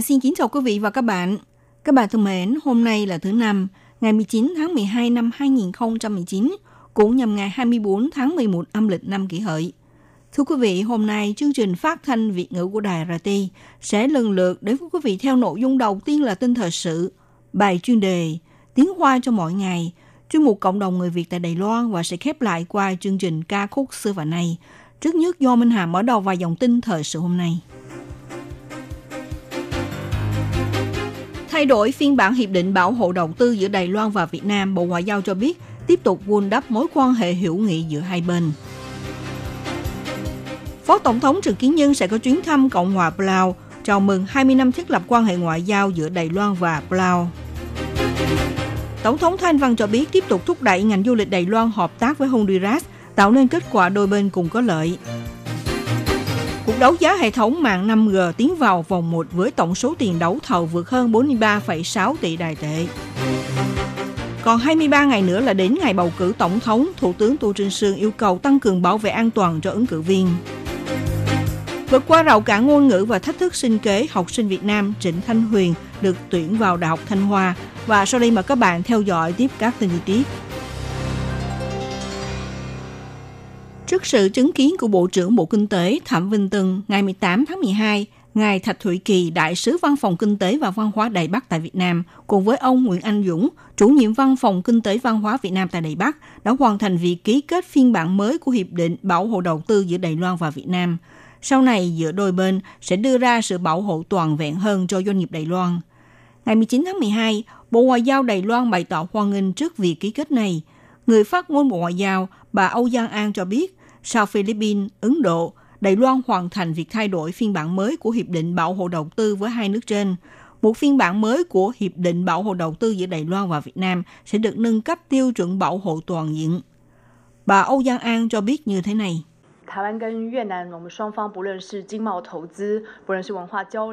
Hà xin kính chào quý vị và các bạn. Các bạn thân mến, hôm nay là thứ năm, ngày 19 tháng 12 năm 2019, cũng nhằm ngày 24 tháng 11 âm lịch năm kỷ hợi. Thưa quý vị, hôm nay chương trình phát thanh Việt ngữ của Đài RT sẽ lần lượt đến với quý vị theo nội dung đầu tiên là tin thời sự, bài chuyên đề, tiếng hoa cho mọi ngày, chuyên mục cộng đồng người Việt tại Đài Loan và sẽ khép lại qua chương trình ca khúc xưa và nay. Trước nhất do Minh Hà mở đầu vài dòng tin thời sự hôm nay. Thay đổi phiên bản hiệp định bảo hộ đầu tư giữa Đài Loan và Việt Nam, Bộ Ngoại giao cho biết tiếp tục vun đắp mối quan hệ hữu nghị giữa hai bên. Phó Tổng thống Trần Kiến Nhân sẽ có chuyến thăm Cộng hòa Palau, chào mừng 20 năm thiết lập quan hệ ngoại giao giữa Đài Loan và Palau. Tổng thống Thanh Văn cho biết tiếp tục thúc đẩy ngành du lịch Đài Loan hợp tác với Honduras, tạo nên kết quả đôi bên cùng có lợi. Cuộc đấu giá hệ thống mạng 5G tiến vào vòng 1 với tổng số tiền đấu thầu vượt hơn 43,6 tỷ đài tệ. Còn 23 ngày nữa là đến ngày bầu cử tổng thống, Thủ tướng Tô Trinh Sương yêu cầu tăng cường bảo vệ an toàn cho ứng cử viên. Vượt qua rào cản ngôn ngữ và thách thức sinh kế, học sinh Việt Nam Trịnh Thanh Huyền được tuyển vào Đại học Thanh Hoa. Và sau đây mời các bạn theo dõi tiếp các tin chi tiết. Trước sự chứng kiến của Bộ trưởng Bộ Kinh tế Thẩm Vinh Tân ngày 18 tháng 12, Ngài Thạch thụy Kỳ, Đại sứ Văn phòng Kinh tế và Văn hóa Đài Bắc tại Việt Nam, cùng với ông Nguyễn Anh Dũng, chủ nhiệm Văn phòng Kinh tế Văn hóa Việt Nam tại Đài Bắc, đã hoàn thành việc ký kết phiên bản mới của Hiệp định Bảo hộ đầu tư giữa Đài Loan và Việt Nam. Sau này, giữa đôi bên sẽ đưa ra sự bảo hộ toàn vẹn hơn cho doanh nghiệp Đài Loan. Ngày 19 tháng 12, Bộ Ngoại giao Đài Loan bày tỏ hoan nghênh trước việc ký kết này. Người phát ngôn Bộ Ngoại giao, bà Âu Giang An cho biết, sau Philippines, Ấn Độ, Đài Loan hoàn thành việc thay đổi phiên bản mới của Hiệp định Bảo hộ đầu tư với hai nước trên. Một phiên bản mới của Hiệp định Bảo hộ đầu tư giữa Đài Loan và Việt Nam sẽ được nâng cấp tiêu chuẩn bảo hộ toàn diện. Bà Âu Giang An cho biết như thế này.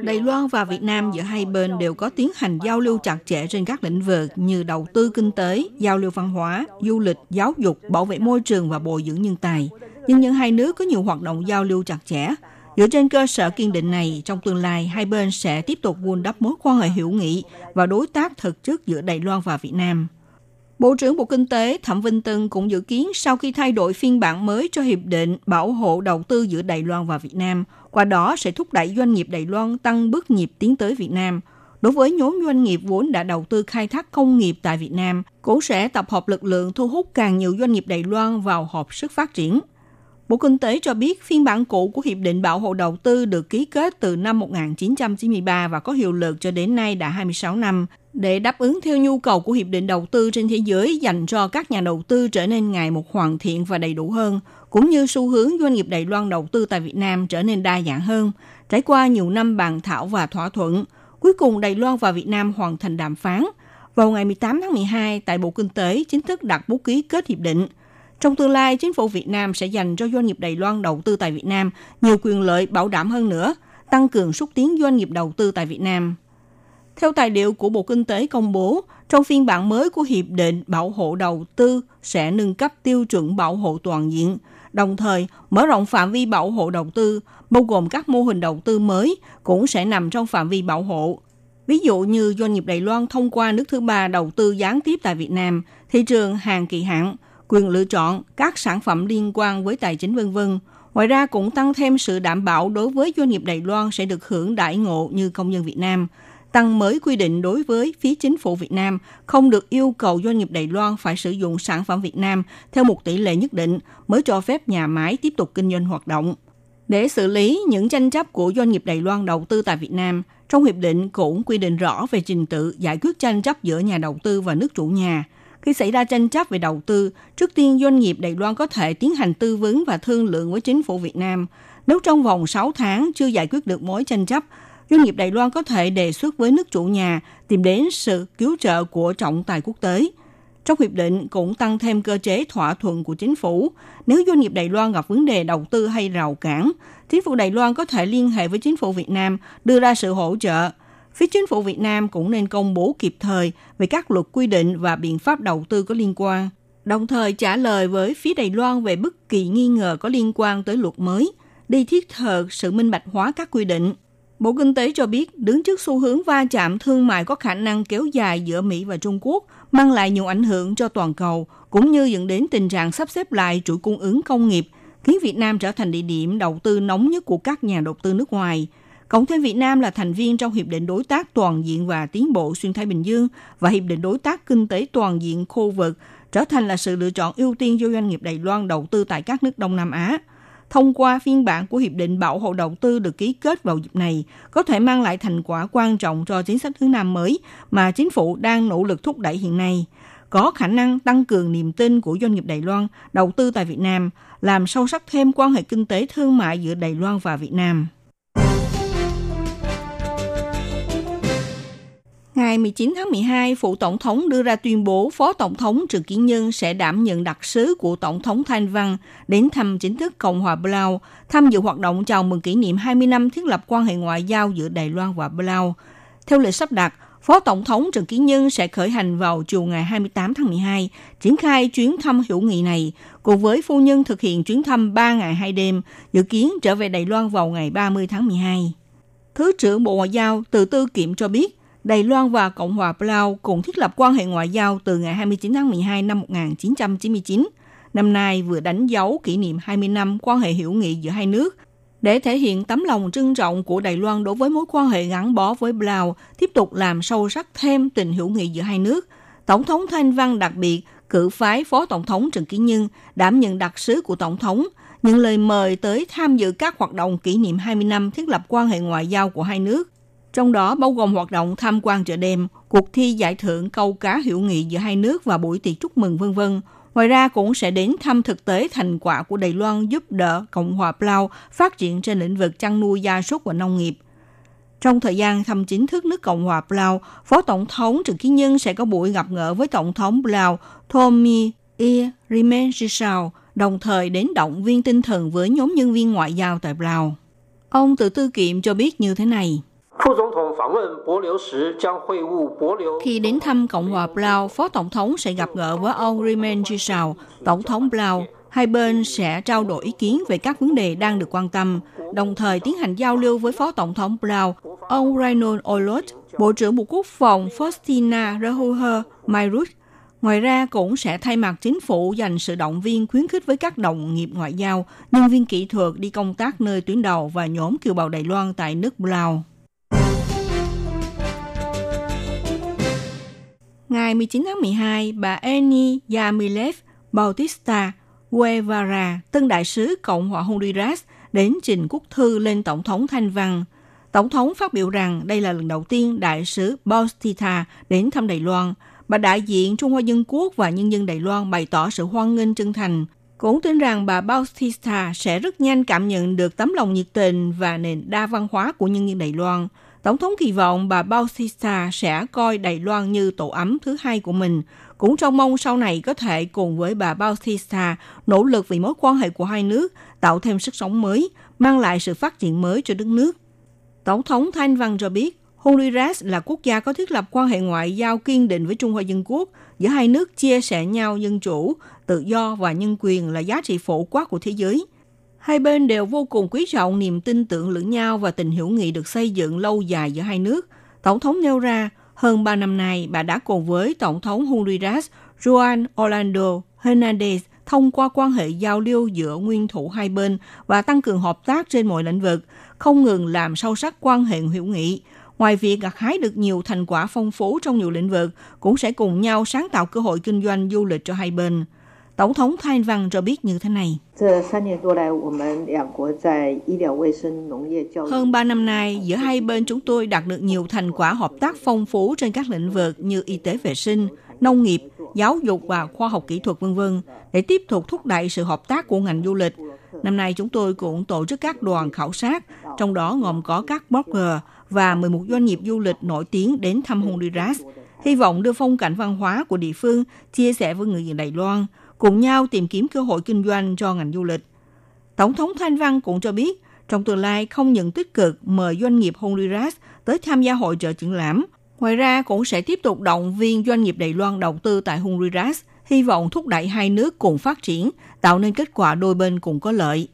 Đài Loan và Việt Nam giữa hai bên đều có tiến hành giao lưu chặt chẽ trên các lĩnh vực như đầu tư kinh tế, giao lưu văn hóa, du lịch, giáo dục, bảo vệ môi trường và bồi dưỡng nhân tài. Nhưng những hai nước có nhiều hoạt động giao lưu chặt chẽ. Dựa trên cơ sở kiên định này, trong tương lai, hai bên sẽ tiếp tục vun đắp mối quan hệ hữu nghị và đối tác thực chất giữa Đài Loan và Việt Nam. Bộ trưởng Bộ Kinh tế Thẩm Vinh Tân cũng dự kiến sau khi thay đổi phiên bản mới cho Hiệp định bảo hộ đầu tư giữa Đài Loan và Việt Nam, qua đó sẽ thúc đẩy doanh nghiệp Đài Loan tăng bước nhịp tiến tới Việt Nam. Đối với nhóm doanh nghiệp vốn đã đầu tư khai thác công nghiệp tại Việt Nam, cũng sẽ tập hợp lực lượng thu hút càng nhiều doanh nghiệp Đài Loan vào hợp sức phát triển. Bộ Kinh tế cho biết phiên bản cũ của Hiệp định Bảo hộ Đầu tư được ký kết từ năm 1993 và có hiệu lực cho đến nay đã 26 năm, để đáp ứng theo nhu cầu của Hiệp định Đầu tư trên thế giới dành cho các nhà đầu tư trở nên ngày một hoàn thiện và đầy đủ hơn, cũng như xu hướng doanh nghiệp Đài Loan đầu tư tại Việt Nam trở nên đa dạng hơn. Trải qua nhiều năm bàn thảo và thỏa thuận, cuối cùng Đài Loan và Việt Nam hoàn thành đàm phán. Vào ngày 18 tháng 12, tại Bộ Kinh tế chính thức đặt bút ký kết hiệp định – trong tương lai, chính phủ Việt Nam sẽ dành cho doanh nghiệp Đài Loan đầu tư tại Việt Nam nhiều quyền lợi bảo đảm hơn nữa, tăng cường xúc tiến doanh nghiệp đầu tư tại Việt Nam. Theo tài liệu của Bộ Kinh tế công bố, trong phiên bản mới của Hiệp định Bảo hộ đầu tư sẽ nâng cấp tiêu chuẩn bảo hộ toàn diện, đồng thời mở rộng phạm vi bảo hộ đầu tư, bao gồm các mô hình đầu tư mới cũng sẽ nằm trong phạm vi bảo hộ. Ví dụ như doanh nghiệp Đài Loan thông qua nước thứ ba đầu tư gián tiếp tại Việt Nam, thị trường hàng kỳ hạn – quyền lựa chọn các sản phẩm liên quan với tài chính vân vân. Ngoài ra cũng tăng thêm sự đảm bảo đối với doanh nghiệp Đài Loan sẽ được hưởng đại ngộ như công dân Việt Nam. Tăng mới quy định đối với phía chính phủ Việt Nam không được yêu cầu doanh nghiệp Đài Loan phải sử dụng sản phẩm Việt Nam theo một tỷ lệ nhất định mới cho phép nhà máy tiếp tục kinh doanh hoạt động. Để xử lý những tranh chấp của doanh nghiệp Đài Loan đầu tư tại Việt Nam, trong hiệp định cũng quy định rõ về trình tự giải quyết tranh chấp giữa nhà đầu tư và nước chủ nhà – khi xảy ra tranh chấp về đầu tư, trước tiên doanh nghiệp Đài Loan có thể tiến hành tư vấn và thương lượng với chính phủ Việt Nam. Nếu trong vòng 6 tháng chưa giải quyết được mối tranh chấp, doanh nghiệp Đài Loan có thể đề xuất với nước chủ nhà tìm đến sự cứu trợ của trọng tài quốc tế. Trong hiệp định cũng tăng thêm cơ chế thỏa thuận của chính phủ. Nếu doanh nghiệp Đài Loan gặp vấn đề đầu tư hay rào cản, chính phủ Đài Loan có thể liên hệ với chính phủ Việt Nam đưa ra sự hỗ trợ. Phía chính phủ Việt Nam cũng nên công bố kịp thời về các luật quy định và biện pháp đầu tư có liên quan, đồng thời trả lời với phía Đài Loan về bất kỳ nghi ngờ có liên quan tới luật mới, đi thiết thực sự minh bạch hóa các quy định. Bộ Kinh tế cho biết, đứng trước xu hướng va chạm thương mại có khả năng kéo dài giữa Mỹ và Trung Quốc, mang lại nhiều ảnh hưởng cho toàn cầu, cũng như dẫn đến tình trạng sắp xếp lại chuỗi cung ứng công nghiệp, khiến Việt Nam trở thành địa điểm đầu tư nóng nhất của các nhà đầu tư nước ngoài. Cộng thêm Việt Nam là thành viên trong Hiệp định Đối tác Toàn diện và Tiến bộ Xuyên Thái Bình Dương và Hiệp định Đối tác Kinh tế Toàn diện khu vực, trở thành là sự lựa chọn ưu tiên cho doanh nghiệp Đài Loan đầu tư tại các nước Đông Nam Á – thông qua phiên bản của Hiệp định Bảo hộ đầu tư được ký kết vào dịp này, có thể mang lại thành quả quan trọng cho chính sách hướng Nam mới mà chính phủ đang nỗ lực thúc đẩy hiện nay có khả năng tăng cường niềm tin của doanh nghiệp Đài Loan đầu tư tại Việt Nam, làm sâu sắc thêm quan hệ kinh tế thương mại giữa Đài Loan và Việt Nam. Ngày 19 tháng 12, Phụ Tổng thống đưa ra tuyên bố Phó Tổng thống Trần Kiến Nhân sẽ đảm nhận đặc sứ của Tổng thống Thanh Văn đến thăm chính thức Cộng hòa Blau, tham dự hoạt động chào mừng kỷ niệm 20 năm thiết lập quan hệ ngoại giao giữa Đài Loan và Blau. Theo lịch sắp đặt, Phó Tổng thống Trần Kiến Nhân sẽ khởi hành vào chiều ngày 28 tháng 12, triển khai chuyến thăm hữu nghị này, cùng với phu nhân thực hiện chuyến thăm 3 ngày 2 đêm, dự kiến trở về Đài Loan vào ngày 30 tháng 12. Thứ trưởng Bộ Ngoại giao Từ Tư Kiệm cho biết, Đài Loan và Cộng hòa Palau cùng thiết lập quan hệ ngoại giao từ ngày 29 tháng 12 năm 1999. Năm nay vừa đánh dấu kỷ niệm 20 năm quan hệ hữu nghị giữa hai nước. Để thể hiện tấm lòng trân trọng của Đài Loan đối với mối quan hệ gắn bó với Palau, tiếp tục làm sâu sắc thêm tình hữu nghị giữa hai nước, Tổng thống Thanh Văn đặc biệt cử phái Phó Tổng thống Trần Ký Nhân đảm nhận đặc sứ của Tổng thống, những lời mời tới tham dự các hoạt động kỷ niệm 20 năm thiết lập quan hệ ngoại giao của hai nước trong đó bao gồm hoạt động tham quan chợ đêm, cuộc thi giải thưởng câu cá hữu nghị giữa hai nước và buổi tiệc chúc mừng vân vân. Ngoài ra cũng sẽ đến thăm thực tế thành quả của Đài Loan giúp đỡ Cộng hòa Plau phát triển trên lĩnh vực chăn nuôi gia súc và nông nghiệp. Trong thời gian thăm chính thức nước Cộng hòa Plau, Phó Tổng thống Trần Ký Nhân sẽ có buổi gặp gỡ với Tổng thống Plau Thomi E. Rimensisao, đồng thời đến động viên tinh thần với nhóm nhân viên ngoại giao tại Plau. Ông tự tư kiệm cho biết như thế này. Khi đến thăm Cộng hòa Blau, Phó Tổng thống sẽ gặp gỡ với ông Rimen Chisao, Tổng thống Blau. Hai bên sẽ trao đổi ý kiến về các vấn đề đang được quan tâm, đồng thời tiến hành giao lưu với Phó Tổng thống Blau, ông Reynold Olot, Bộ trưởng Bộ Quốc phòng Faustina Rahuher Mayrut. Ngoài ra cũng sẽ thay mặt chính phủ dành sự động viên khuyến khích với các đồng nghiệp ngoại giao, nhân viên kỹ thuật đi công tác nơi tuyến đầu và nhóm kiều bào Đài Loan tại nước Blau. Ngày 19 tháng 12, bà Eni Yamilev Bautista Guevara, tân đại sứ Cộng hòa Honduras, đến trình quốc thư lên Tổng thống Thanh Văn. Tổng thống phát biểu rằng đây là lần đầu tiên đại sứ Bautista đến thăm Đài Loan. Bà đại diện Trung Hoa Dân Quốc và nhân dân Đài Loan bày tỏ sự hoan nghênh chân thành. Cũng tin rằng bà Bautista sẽ rất nhanh cảm nhận được tấm lòng nhiệt tình và nền đa văn hóa của nhân dân Đài Loan – Tổng thống kỳ vọng bà Bautista sẽ coi Đài Loan như tổ ấm thứ hai của mình, cũng trong mong sau này có thể cùng với bà Bautista nỗ lực vì mối quan hệ của hai nước, tạo thêm sức sống mới, mang lại sự phát triển mới cho đất nước. Tổng thống Thanh Văn cho biết, Honduras là quốc gia có thiết lập quan hệ ngoại giao kiên định với Trung Hoa Dân Quốc, giữa hai nước chia sẻ nhau dân chủ, tự do và nhân quyền là giá trị phổ quát của thế giới – Hai bên đều vô cùng quý trọng niềm tin tưởng lẫn nhau và tình hữu nghị được xây dựng lâu dài giữa hai nước. Tổng thống nêu ra, hơn 3 năm nay, bà đã cùng với Tổng thống Honduras Juan Orlando Hernandez thông qua quan hệ giao lưu giữa nguyên thủ hai bên và tăng cường hợp tác trên mọi lĩnh vực, không ngừng làm sâu sắc quan hệ hữu nghị. Ngoài việc gặt hái được nhiều thành quả phong phú trong nhiều lĩnh vực, cũng sẽ cùng nhau sáng tạo cơ hội kinh doanh du lịch cho hai bên. Tổng thống Thanh Văn cho biết như thế này. Hơn 3 năm nay, giữa hai bên chúng tôi đạt được nhiều thành quả hợp tác phong phú trên các lĩnh vực như y tế vệ sinh, nông nghiệp, giáo dục và khoa học kỹ thuật v.v. để tiếp tục thúc đẩy sự hợp tác của ngành du lịch. Năm nay chúng tôi cũng tổ chức các đoàn khảo sát, trong đó gồm có các blogger và 11 doanh nghiệp du lịch nổi tiếng đến thăm Honduras, hy vọng đưa phong cảnh văn hóa của địa phương chia sẻ với người dân Đài Loan, cùng nhau tìm kiếm cơ hội kinh doanh cho ngành du lịch. Tổng thống Thanh Văn cũng cho biết, trong tương lai không những tích cực mời doanh nghiệp Honduras tới tham gia hội trợ triển lãm, ngoài ra cũng sẽ tiếp tục động viên doanh nghiệp Đài Loan đầu tư tại Honduras, hy vọng thúc đẩy hai nước cùng phát triển, tạo nên kết quả đôi bên cùng có lợi.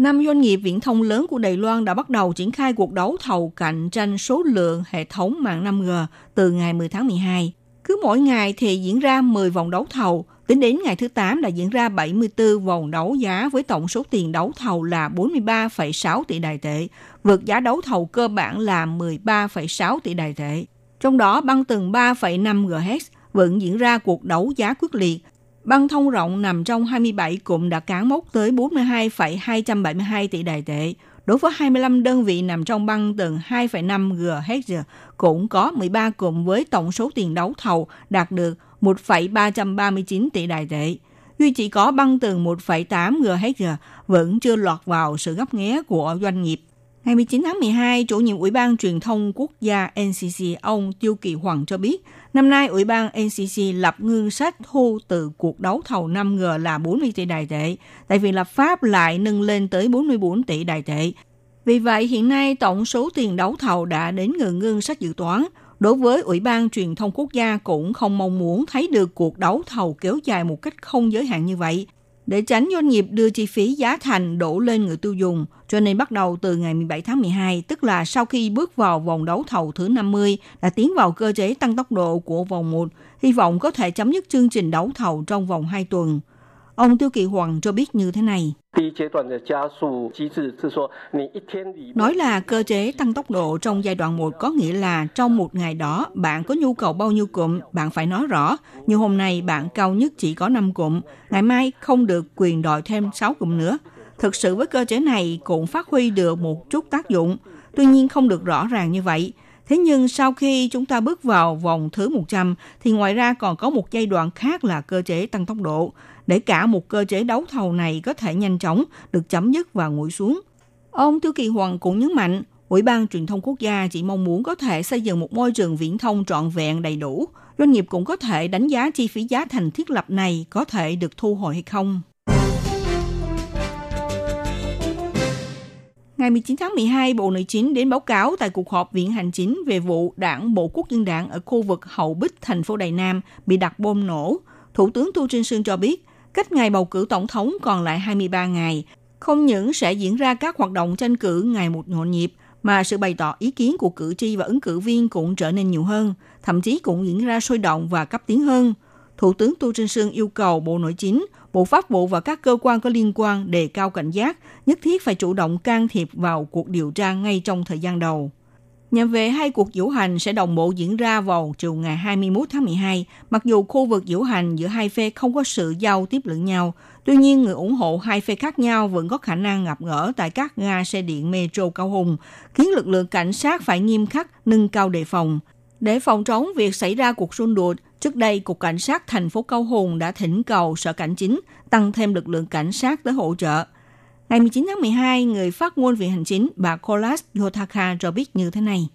Năm doanh nghiệp viễn thông lớn của Đài Loan đã bắt đầu triển khai cuộc đấu thầu cạnh tranh số lượng hệ thống mạng 5G từ ngày 10 tháng 12. Cứ mỗi ngày thì diễn ra 10 vòng đấu thầu, Tính đến ngày thứ 8 đã diễn ra 74 vòng đấu giá với tổng số tiền đấu thầu là 43,6 tỷ đài tệ, vượt giá đấu thầu cơ bản là 13,6 tỷ đài tệ. Trong đó băng tầng 3,5 GHz vẫn diễn ra cuộc đấu giá quyết liệt. Băng thông rộng nằm trong 27 cụm đã cán mốc tới 42,272 tỷ đài tệ. Đối với 25 đơn vị nằm trong băng tầng 2,5 GHz cũng có 13 cụm với tổng số tiền đấu thầu đạt được 1,339 tỷ đài tệ. Duy chỉ có băng tường 1,8 GHz vẫn chưa lọt vào sự gấp nghé của doanh nghiệp. Ngày 19 tháng 12, chủ nhiệm Ủy ban Truyền thông Quốc gia NCC ông Tiêu Kỳ Hoàng cho biết, năm nay Ủy ban NCC lập ngân sách thu từ cuộc đấu thầu 5G là 40 tỷ đài tệ, tại vì lập pháp lại nâng lên tới 44 tỷ đài tệ. Vì vậy, hiện nay tổng số tiền đấu thầu đã đến ngừng ngân sách dự toán, Đối với Ủy ban Truyền thông Quốc gia cũng không mong muốn thấy được cuộc đấu thầu kéo dài một cách không giới hạn như vậy. Để tránh doanh nghiệp đưa chi phí giá thành đổ lên người tiêu dùng, cho nên bắt đầu từ ngày 17 tháng 12, tức là sau khi bước vào vòng đấu thầu thứ 50, đã tiến vào cơ chế tăng tốc độ của vòng 1, hy vọng có thể chấm dứt chương trình đấu thầu trong vòng 2 tuần. Ông Tiêu Kỳ Hoàng cho biết như thế này. Nói là cơ chế tăng tốc độ trong giai đoạn 1 có nghĩa là trong một ngày đó bạn có nhu cầu bao nhiêu cụm, bạn phải nói rõ. Như hôm nay bạn cao nhất chỉ có 5 cụm, ngày mai không được quyền đòi thêm 6 cụm nữa. Thực sự với cơ chế này cũng phát huy được một chút tác dụng, tuy nhiên không được rõ ràng như vậy. Thế nhưng sau khi chúng ta bước vào vòng thứ 100 thì ngoài ra còn có một giai đoạn khác là cơ chế tăng tốc độ để cả một cơ chế đấu thầu này có thể nhanh chóng được chấm dứt và nguội xuống. Ông Thư Kỳ Hoàng cũng nhấn mạnh, Ủy ban Truyền thông Quốc gia chỉ mong muốn có thể xây dựng một môi trường viễn thông trọn vẹn đầy đủ. Doanh nghiệp cũng có thể đánh giá chi phí giá thành thiết lập này có thể được thu hồi hay không. Ngày 19 tháng 12, Bộ Nội chính đến báo cáo tại cuộc họp Viện Hành Chính về vụ đảng Bộ Quốc dân đảng ở khu vực Hậu Bích, thành phố Đài Nam bị đặt bom nổ. Thủ tướng thu Trinh Sương cho biết, cách ngày bầu cử tổng thống còn lại 23 ngày, không những sẽ diễn ra các hoạt động tranh cử ngày một nhộn nhịp, mà sự bày tỏ ý kiến của cử tri và ứng cử viên cũng trở nên nhiều hơn, thậm chí cũng diễn ra sôi động và cấp tiến hơn. Thủ tướng Tô Trinh Sương yêu cầu Bộ Nội chính, Bộ Pháp vụ và các cơ quan có liên quan đề cao cảnh giác, nhất thiết phải chủ động can thiệp vào cuộc điều tra ngay trong thời gian đầu. Nhằm về hai cuộc diễu hành sẽ đồng bộ diễn ra vào chiều ngày 21 tháng 12, mặc dù khu vực diễu hành giữa hai phe không có sự giao tiếp lẫn nhau, tuy nhiên người ủng hộ hai phe khác nhau vẫn có khả năng gặp gỡ tại các ga xe điện metro Cao Hùng, khiến lực lượng cảnh sát phải nghiêm khắc nâng cao đề phòng. Để phòng chống việc xảy ra cuộc xung đột, trước đây Cục Cảnh sát thành phố Cao Hùng đã thỉnh cầu Sở Cảnh chính tăng thêm lực lượng cảnh sát tới hỗ trợ – Ngày 19 tháng 12, người phát ngôn viện hành chính bà Kolas Yotaka cho biết như thế này.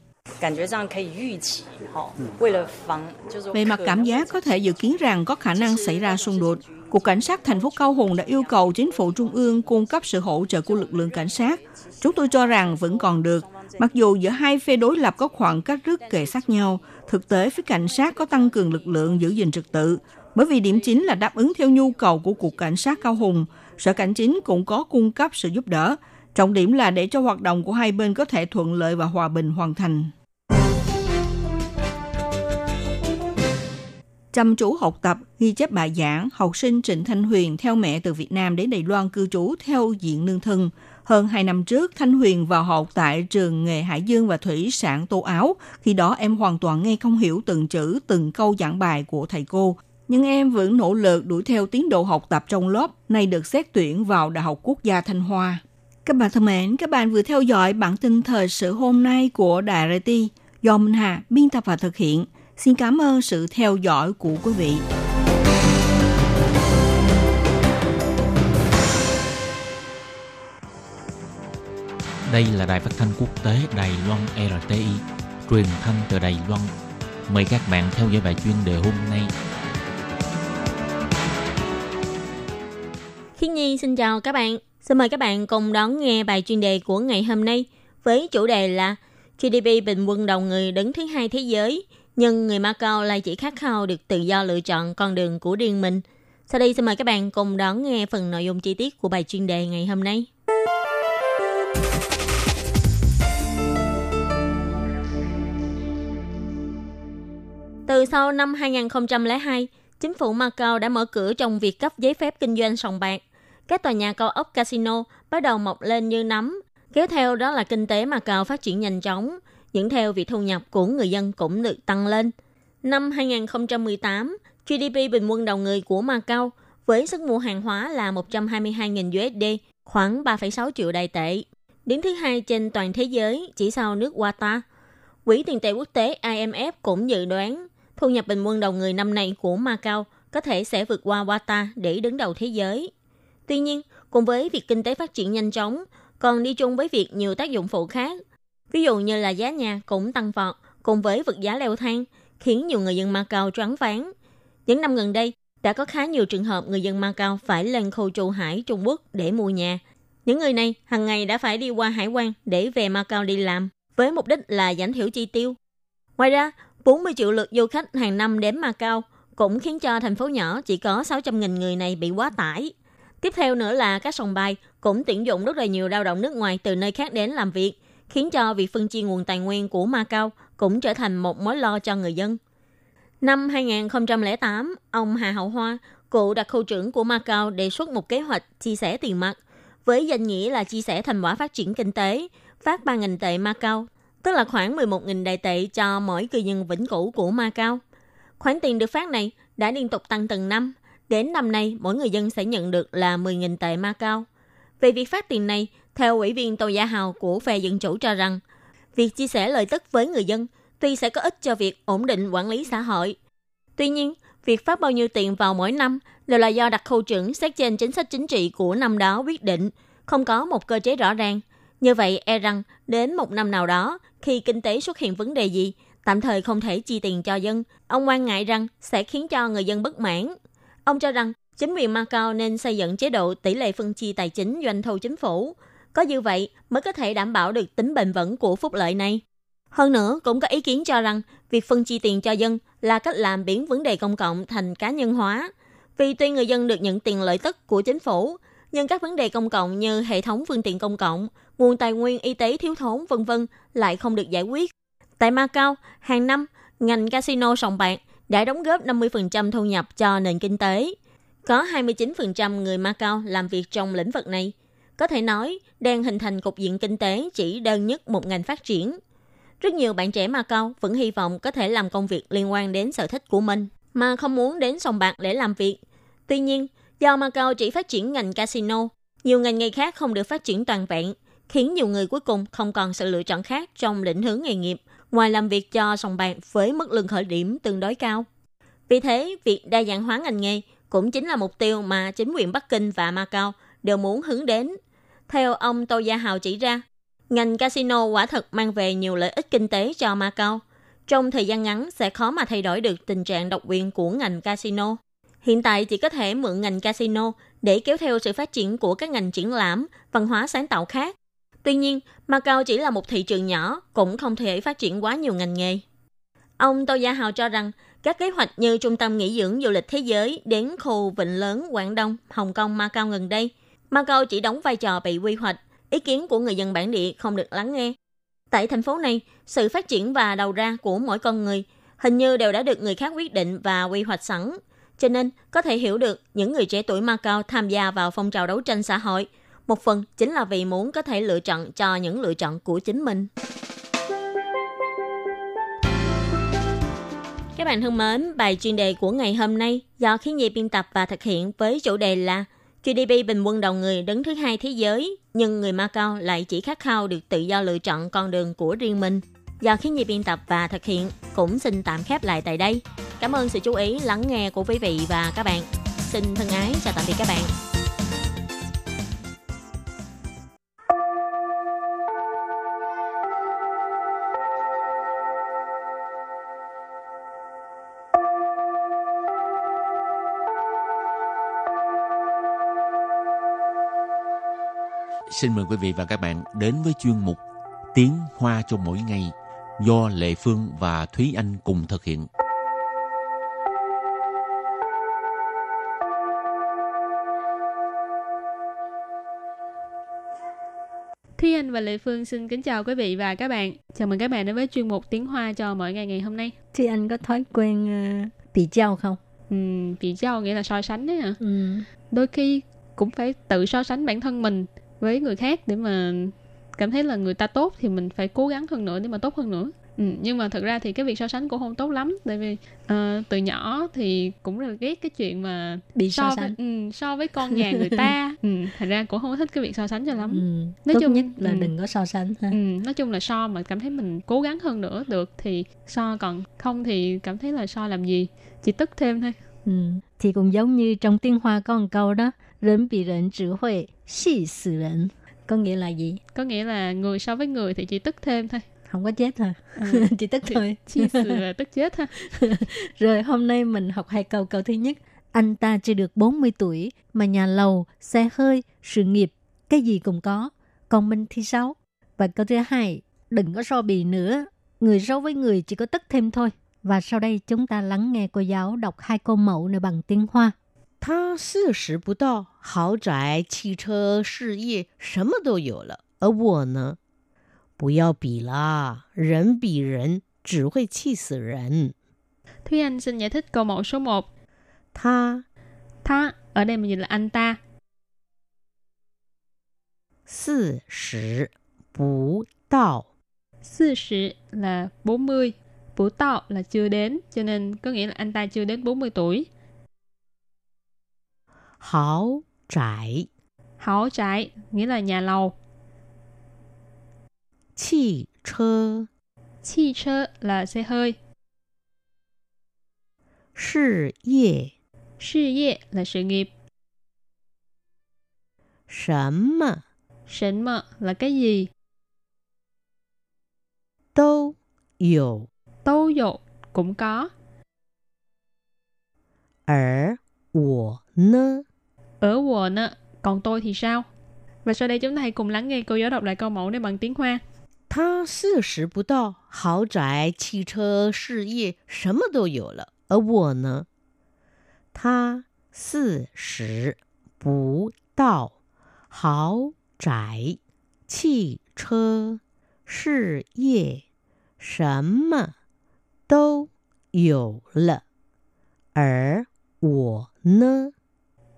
Về mặt cảm giác, có thể dự kiến rằng có khả năng xảy ra xung đột. Cục Cảnh sát thành phố Cao Hùng đã yêu cầu chính phủ Trung ương cung cấp sự hỗ trợ của lực lượng cảnh sát. Chúng tôi cho rằng vẫn còn được. Mặc dù giữa hai phe đối lập có khoảng cách rất kề sát nhau, thực tế phía cảnh sát có tăng cường lực lượng giữ gìn trật tự. Bởi vì điểm chính là đáp ứng theo nhu cầu của Cục Cảnh sát Cao Hùng, Sở Cảnh chính cũng có cung cấp sự giúp đỡ. Trọng điểm là để cho hoạt động của hai bên có thể thuận lợi và hòa bình hoàn thành. Chăm chú học tập, ghi chép bài giảng, học sinh Trịnh Thanh Huyền theo mẹ từ Việt Nam đến Đài Loan cư trú theo diện nương thân. Hơn 2 năm trước, Thanh Huyền vào học tại trường nghề Hải Dương và Thủy sản tô áo. Khi đó em hoàn toàn nghe không hiểu từng chữ, từng câu giảng bài của thầy cô nhưng em vẫn nỗ lực đuổi theo tiến độ học tập trong lớp, nay được xét tuyển vào Đại học Quốc gia Thanh Hoa. Các bạn thân mến, các bạn vừa theo dõi bản tin thời sự hôm nay của Đài RT do Minh Hà biên tập và thực hiện. Xin cảm ơn sự theo dõi của quý vị. Đây là đài phát thanh quốc tế Đài Loan RTI, truyền thanh từ Đài Loan. Mời các bạn theo dõi bài chuyên đề hôm nay. Nhi xin chào các bạn. Xin mời các bạn cùng đón nghe bài chuyên đề của ngày hôm nay với chủ đề là GDP bình quân đầu người đứng thứ hai thế giới, nhưng người Macau lại chỉ khát khao được tự do lựa chọn con đường của riêng mình. Sau đây xin mời các bạn cùng đón nghe phần nội dung chi tiết của bài chuyên đề ngày hôm nay. Từ sau năm 2002, chính phủ Macau đã mở cửa trong việc cấp giấy phép kinh doanh sòng bạc. Các tòa nhà cao ốc casino bắt đầu mọc lên như nấm, kéo theo đó là kinh tế Macau phát triển nhanh chóng, dẫn theo việc thu nhập của người dân cũng được tăng lên. Năm 2018, GDP bình quân đầu người của Macau với sức mua hàng hóa là 122.000 USD, khoảng 3,6 triệu đài tệ. Đứng thứ hai trên toàn thế giới, chỉ sau nước Qatar. Quỹ tiền tệ quốc tế IMF cũng dự đoán thu nhập bình quân đầu người năm nay của Macau có thể sẽ vượt qua Qatar để đứng đầu thế giới. Tuy nhiên, cùng với việc kinh tế phát triển nhanh chóng, còn đi chung với việc nhiều tác dụng phụ khác. Ví dụ như là giá nhà cũng tăng vọt, cùng với vật giá leo thang, khiến nhiều người dân Macau choáng váng. Những năm gần đây, đã có khá nhiều trường hợp người dân Macau phải lên khu Châu hải Trung Quốc để mua nhà. Những người này hàng ngày đã phải đi qua hải quan để về Macau đi làm, với mục đích là giảm thiểu chi tiêu. Ngoài ra, 40 triệu lượt du khách hàng năm đến Macau cũng khiến cho thành phố nhỏ chỉ có 600.000 người này bị quá tải. Tiếp theo nữa là các sòng bài cũng tuyển dụng rất là nhiều lao động nước ngoài từ nơi khác đến làm việc, khiến cho việc phân chia nguồn tài nguyên của Macau cũng trở thành một mối lo cho người dân. Năm 2008, ông Hà Hậu Hoa, cựu đặc khu trưởng của Macau đề xuất một kế hoạch chia sẻ tiền mặt với danh nghĩa là chia sẻ thành quả phát triển kinh tế, phát 3.000 tệ Macau, tức là khoảng 11.000 đại tệ cho mỗi cư dân vĩnh cửu của Macau. Khoản tiền được phát này đã liên tục tăng từng năm. Đến năm nay, mỗi người dân sẽ nhận được là 10.000 tệ Macau. Về việc phát tiền này, theo ủy viên Tô Gia Hào của phe Dân Chủ cho rằng, việc chia sẻ lợi tức với người dân tuy sẽ có ích cho việc ổn định quản lý xã hội. Tuy nhiên, việc phát bao nhiêu tiền vào mỗi năm đều là do đặc khu trưởng xét trên chính sách chính trị của năm đó quyết định, không có một cơ chế rõ ràng. Như vậy, e rằng đến một năm nào đó, khi kinh tế xuất hiện vấn đề gì, tạm thời không thể chi tiền cho dân, ông quan ngại rằng sẽ khiến cho người dân bất mãn. Ông cho rằng chính quyền Macau nên xây dựng chế độ tỷ lệ phân chia tài chính doanh thu chính phủ. Có như vậy mới có thể đảm bảo được tính bền vững của phúc lợi này. Hơn nữa, cũng có ý kiến cho rằng việc phân chia tiền cho dân là cách làm biến vấn đề công cộng thành cá nhân hóa. Vì tuy người dân được nhận tiền lợi tức của chính phủ, nhưng các vấn đề công cộng như hệ thống phương tiện công cộng, nguồn tài nguyên y tế thiếu thốn vân vân lại không được giải quyết. Tại Macau, hàng năm, ngành casino sòng bạc đã đóng góp 50% thu nhập cho nền kinh tế. Có 29% người Macau làm việc trong lĩnh vực này. Có thể nói, đang hình thành cục diện kinh tế chỉ đơn nhất một ngành phát triển. Rất nhiều bạn trẻ Macau vẫn hy vọng có thể làm công việc liên quan đến sở thích của mình, mà không muốn đến sòng bạc để làm việc. Tuy nhiên, do Macau chỉ phát triển ngành casino, nhiều ngành nghề khác không được phát triển toàn vẹn, khiến nhiều người cuối cùng không còn sự lựa chọn khác trong lĩnh hướng nghề nghiệp, ngoài làm việc cho sòng bạc với mức lương khởi điểm tương đối cao. Vì thế, việc đa dạng hóa ngành nghề cũng chính là mục tiêu mà chính quyền Bắc Kinh và Macau đều muốn hướng đến. Theo ông Tô Gia Hào chỉ ra, ngành casino quả thật mang về nhiều lợi ích kinh tế cho Macau. Trong thời gian ngắn sẽ khó mà thay đổi được tình trạng độc quyền của ngành casino. Hiện tại chỉ có thể mượn ngành casino để kéo theo sự phát triển của các ngành triển lãm, văn hóa sáng tạo khác. Tuy nhiên, Macau chỉ là một thị trường nhỏ, cũng không thể phát triển quá nhiều ngành nghề. Ông Tô Gia Hào cho rằng, các kế hoạch như trung tâm nghỉ dưỡng du lịch thế giới đến khu vịnh lớn Quảng Đông, Hồng Kông, Macau gần đây, Macau chỉ đóng vai trò bị quy hoạch, ý kiến của người dân bản địa không được lắng nghe. Tại thành phố này, sự phát triển và đầu ra của mỗi con người hình như đều đã được người khác quyết định và quy hoạch sẵn. Cho nên, có thể hiểu được những người trẻ tuổi Macau tham gia vào phong trào đấu tranh xã hội, một phần chính là vì muốn có thể lựa chọn cho những lựa chọn của chính mình. Các bạn thân mến, bài chuyên đề của ngày hôm nay do khí nhi biên tập và thực hiện với chủ đề là GDP bình quân đầu người đứng thứ hai thế giới, nhưng người Macau lại chỉ khát khao được tự do lựa chọn con đường của riêng mình. Do khí nhi biên tập và thực hiện cũng xin tạm khép lại tại đây. Cảm ơn sự chú ý lắng nghe của quý vị và các bạn. Xin thân ái chào tạm biệt các bạn. Xin mời quý vị và các bạn đến với chuyên mục Tiếng Hoa cho mỗi ngày do Lệ Phương và Thúy Anh cùng thực hiện. Thúy Anh và Lệ Phương xin kính chào quý vị và các bạn. Chào mừng các bạn đến với chuyên mục Tiếng Hoa cho mỗi ngày ngày hôm nay. Thì anh có thói quen uh, bị trao không? Ừm, bị giao nghĩa là so sánh đấy hả? Ừ. Đôi khi cũng phải tự so sánh bản thân mình với người khác để mà cảm thấy là người ta tốt thì mình phải cố gắng hơn nữa để mà tốt hơn nữa. Ừ, nhưng mà thật ra thì cái việc so sánh cũng không tốt lắm tại vì uh, từ nhỏ thì cũng rất là ghét cái chuyện mà Bị so, so sánh. với, ừ, so với con nhà người ta ừ, thành ra cũng không thích cái việc so sánh cho lắm Ừ. Nói Tốt chung- nhất là ừ. đừng có so sánh ha. Ừ, nói chung là so mà cảm thấy mình cố gắng hơn nữa được thì so còn không thì cảm thấy là so làm gì chỉ tức thêm thôi Ừ. Thì cũng giống như trong tiếng Hoa có một câu đó, 人比人只会气死人. Có nghĩa là gì? có nghĩa là người so với người thì chỉ tức thêm thôi Không có chết thôi. Ừ. Chỉ tức thôi. chi sự là tức chết ha Rồi hôm nay mình học hai câu. Câu thứ nhất, anh ta chưa được 40 tuổi mà nhà lầu, xe hơi, sự nghiệp, cái gì cũng có. Còn mình thì sao? Và câu thứ hai, đừng có so bì nữa. Người so với người chỉ có tức thêm thôi. Và sau đây chúng ta lắng nghe cô giáo đọc hai câu mẫu này bằng tiếng Hoa. 他四十不到，豪宅、汽车、事业什么都有了，而我呢？不要比啦，人比人只会气死人。 Thúy Anh xin giải thích câu mẫu số 1他 Tha ở đây mình dịch là anh ta 四十不到， 40 là 40 Bủ tạo là chưa đến cho nên có nghĩa là anh ta chưa đến 40 tuổi 豪宅、 Hảo trải nghĩa là nhà lầu 汽车、 Chi chơ là xe hơi 事业 Sự业là sự nghiệp 什么 Sỉnh mờ là cái gì 都有， Tâu dụ cũng có 而我呢？ Ở quần á, còn tôi thì sao? Và sau đây chúng ta hãy cùng lắng nghe cô giáo đọc lại câu mẫu này bằng tiếng Hoa. 他四十不到，豪宅、汽车、事业什么都有了，而我呢？他四十不到，豪宅、汽车、事业什么都有了，而我呢？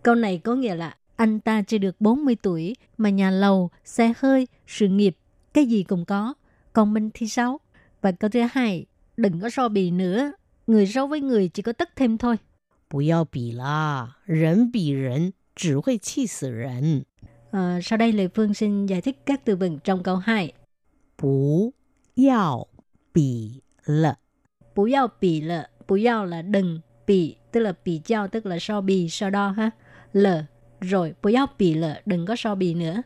Câu này có nghĩa là anh ta chưa được 40 tuổi mà nhà lầu, xe hơi, sự nghiệp, cái gì cũng có. Còn mình thì sao? Và câu thứ hai, đừng có so bì nữa. Người so với người chỉ có tức thêm thôi. 不要比啦，人比人只会气死人。 À, sau đây Lê Phương xin giải thích các từ vựng trong câu 2. 不要比了。 Bú yào bì lợ, bú yào là đừng, bì tức là bì giao tức là so bì, so đo ha. Lợ, rồi bú yào bì lợ, đừng có so bì nữa.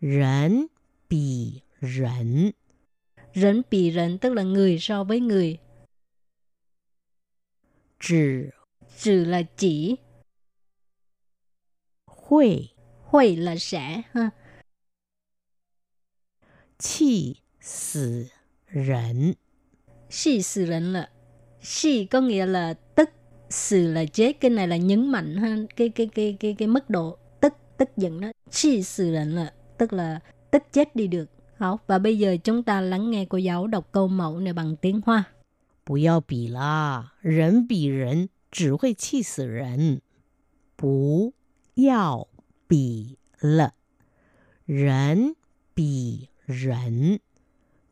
人比人 Rấn bì rấn tức là người so với người. 只 Trừ là chỉ, 会 huệ là sẽ ha. 气死人。 Xì sự rấn là xì có nghĩa là tức sự là chết cái này là nhấn mạnh ha cái cái cái cái cái mức độ tức tức giận đó xì sự rấn là tức là tức chết đi được Hảo, và bây giờ chúng ta lắng nghe cô giáo đọc câu mẫu này bằng tiếng Hoa. 不要比啦，人比人只会气死人。不要比了，人比人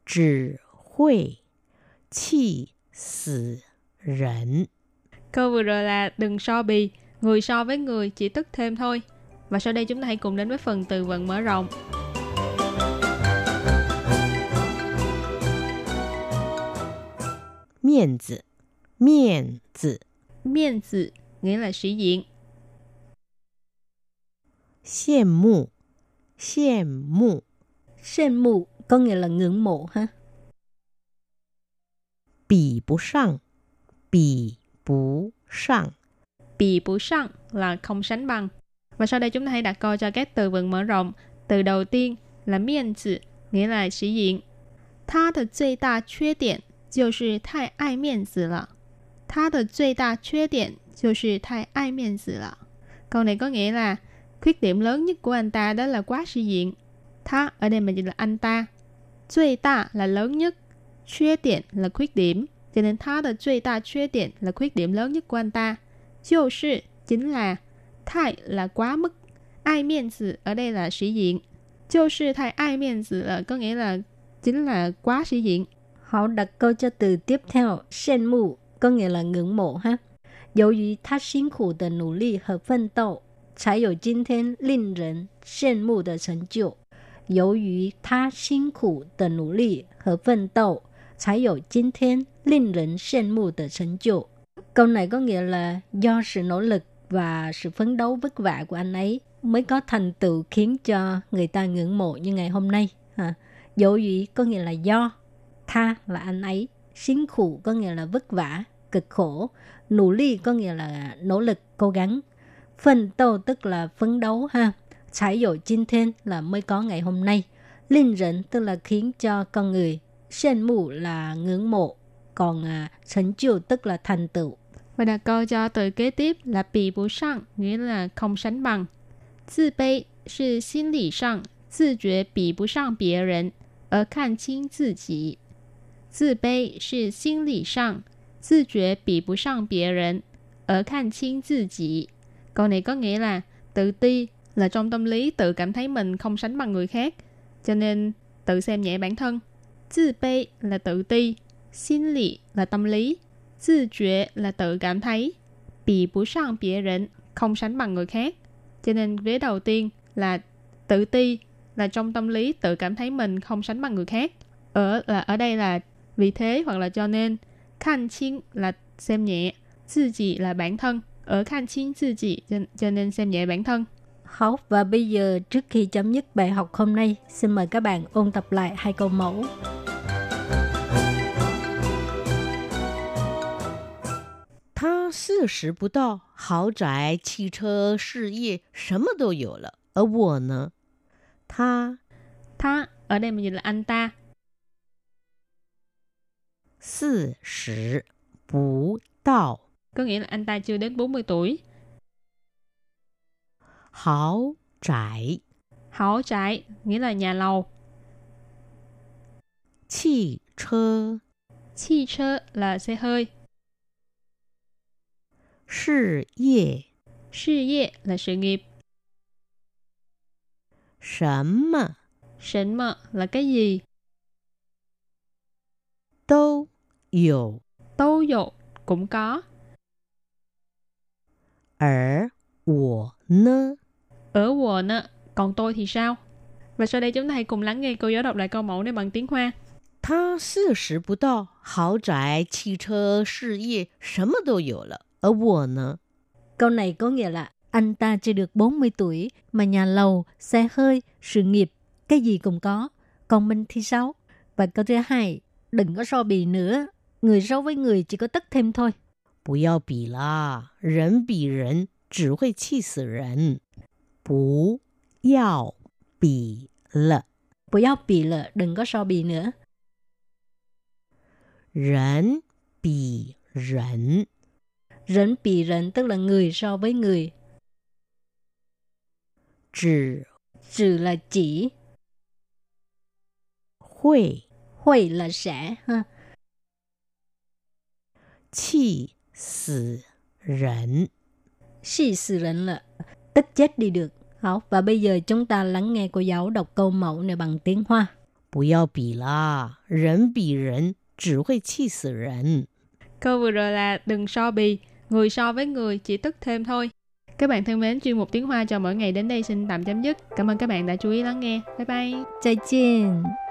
只会气死人。 Câu vừa rồi là đừng so bì, người so với người chỉ tức thêm thôi. Và sau đây chúng ta hãy cùng đến với phần từ vựng mở rộng. Miễn tử Miễn tử Miễn tử nghĩa là sĩ diện. Xiên mù Xiên mù Xiên mù có nghĩa là ngưỡng mộ ha. Bì bù sang Bì 不上， bì bù sang là không sánh bằng. Và sau đây chúng ta hãy đặt câu cho các từ vựng mở rộng. Từ đầu tiên là miên tử, nghĩa là sĩ diện. 他的最大缺点就是太爱面子了。他的最大缺点就是太爱面子了。Câu này có nghĩa là khuyết điểm lớn nhất của anh ta đó là quá sĩ diện. Tha ở đây mình dịch là anh ta. Duy đa là lớn nhất. Khuyết điểm là khuyết điểm. Cho nên tha的最大缺点 là khuyết điểm lớn nhất của anh ta. 就是 chính là Thái là quá mức. Ai miên tử ở đây là sĩ diện. 就是太爱面子了 có nghĩa là chính là quá sĩ diện. Họ đặt câu cho từ tiếp theo, sen mù, có nghĩa là ngưỡng mộ ha. 由于他辛苦的努力和奋斗，才有今天令人羡慕的成就。由于他辛苦的努力和奋斗，才有今天 令人羡慕的成就。Câu này có nghĩa là do sự nỗ lực và sự phấn đấu vất vả của anh ấy mới có thành tựu khiến cho người ta ngưỡng mộ như ngày hôm nay. Ha. Dỗ ý có nghĩa là do, tha là anh ấy,辛苦 có nghĩa là vất vả, cực khổ, nỗ ly có nghĩa là nỗ lực, cố gắng, phân tâu tức là phấn đấu ha, trái dụ chinh thiên là mới có ngày hôm nay, linh rỉnh tức là khiến cho con người, sen mù là ngưỡng mộ, còn à, thành tựu tức là thành tựu. Và đặt câu cho từ kế tiếp là bị bù sang, nghĩa là không sánh bằng. 自卑是心理上自觉比不上别人而看清自己。自卑是心理上自觉比不上别人而看清自己。Câu này có nghĩa là tự ti là trong tâm lý tự cảm thấy mình không sánh bằng người khác, cho nên tự xem nhẹ bản thân. Tự bê là tự ti, xin lý là tâm lý, tự 觉 là tự cảm thấy, bị bù sang không sánh bằng người khác. Cho nên vế đầu tiên là tự ti là trong tâm lý tự cảm thấy mình không sánh bằng người khác. Ở là ở đây là vì thế hoặc là cho nên. Khan chinh là xem nhẹ, tự chỉ là bản thân. Ở khan chinh tự chỉ cho, cho nên xem nhẹ bản thân. Học và bây giờ trước khi chấm dứt bài học hôm nay, xin mời các bạn ôn tập lại hai câu mẫu. 他四十不到，豪宅、汽车、事业什么都有了，而我呢？他 Tha ở đây mình dịch là anh ta. 四十不到， Có nghĩa là anh ta chưa đến 40 tuổi. 豪宅、 Hảo trải nghĩa là nhà lầu. 汽车、 Chi chơ là xe hơi. 事业 Sự业là sự nghiệp. 什么 Sỉnh mờ là cái gì? 都有， Tô dụ cũng có. 而我呢？ Ở quần á, còn tôi thì sao? Và sau đây chúng ta hãy cùng lắng nghe cô giáo đọc lại câu mẫu này bằng tiếng Hoa. 他四十不到，豪宅、汽车、事业什么都有了， 而我呢？ Câu này có nghĩa là anh ta chưa được 40 tuổi mà nhà lầu, xe hơi, sự nghiệp, cái gì cũng có. Còn mình thì sao? Và câu thứ hai, đừng có so bì nữa. Người so với người chỉ có tất thêm thôi. 不要比啦，人比人只会气死人。不要比了， Bù yao bì lợ, đừng có so bì nữa. 人比人 Rỉnh bì rỉnh tức là người so với người. 只 Trừ là chỉ, 会 huệ là sẽ. Ha. 气死人。 Xì sự rỉnh là tức chết đi được. Học và bây giờ chúng ta lắng nghe cô giáo đọc câu mẫu này bằng tiếng Hoa. 不要比啦，人比人只会气死人。 Câu vừa rồi là đừng so bì, người so với người chỉ tức thêm thôi. Các bạn thân mến, chuyên mục tiếng Hoa cho mỗi ngày đến đây xin tạm chấm dứt. Cảm ơn các bạn đã chú ý lắng nghe. Bye bye. 再见。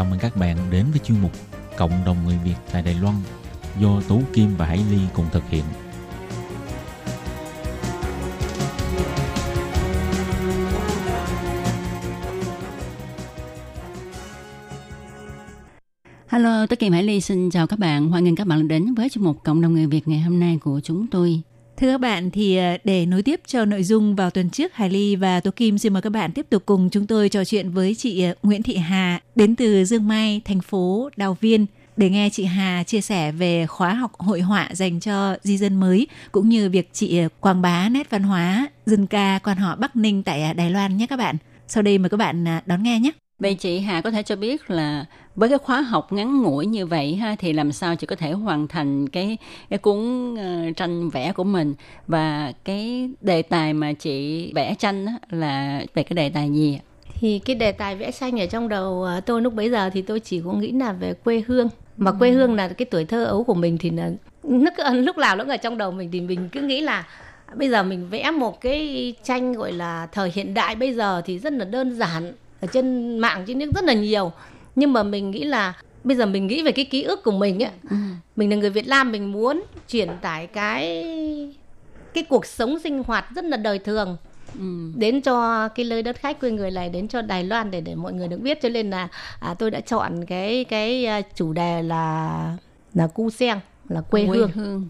Chào mừng các bạn đến với chuyên mục Cộng đồng người Việt tại Đài Loan do Tú Kim và Hải Ly cùng thực hiện. Hello, tôi Kim Hải Ly xin chào các bạn. Hoan nghênh các bạn đến với chương mục Cộng đồng người Việt ngày hôm nay của chúng tôi. Thưa các bạn, thì ờ, để nối tiếp cho nội dung vào tuần trước, Hải Ly và Tố Kim xin mời các bạn tiếp tục cùng chúng tôi trò chuyện với chị ờ, Nguyễn Thị Hà đến từ Dương Mai, thành phố Đào Viên để nghe chị Hà chia sẻ về khóa học hội họa dành cho di dân mới cũng như việc chị ờ, quảng bá nét văn hóa dân ca quan họ Bắc Ninh tại Đài Loan nhé các bạn. Sau đây mời các bạn đón nghe nhé. Vậy chị Hà có thể cho biết là với cái khóa học ngắn ngủi như vậy ha thì làm sao chị có thể hoàn thành cái cái cuốn uh, tranh vẽ của mình và cái đề tài mà chị vẽ tranh là về cái đề tài gì? Thì cái đề tài vẽ tranh ở trong đầu uh, tôi lúc bấy giờ thì tôi chỉ có nghĩ là về quê hương mà ừ. quê hương là cái tuổi thơ ấu của mình thì là lúc lúc nào nó ở trong đầu mình thì mình cứ nghĩ là bây giờ mình vẽ một cái tranh gọi là thời hiện đại bây giờ thì rất là đơn giản ở trên mạng trên nước rất là nhiều nhưng mà mình nghĩ là bây giờ mình nghĩ về cái ký ức của mình ấy ừ. mình là người Việt Nam mình muốn truyền tải cái cái cuộc sống sinh hoạt rất là đời thường Ừ. đến cho cái nơi đất khách quê người này đến cho Đài Loan để để mọi người được biết cho nên là à, tôi đã chọn cái cái à, chủ đề là là cu sen là quê, quê hương. hương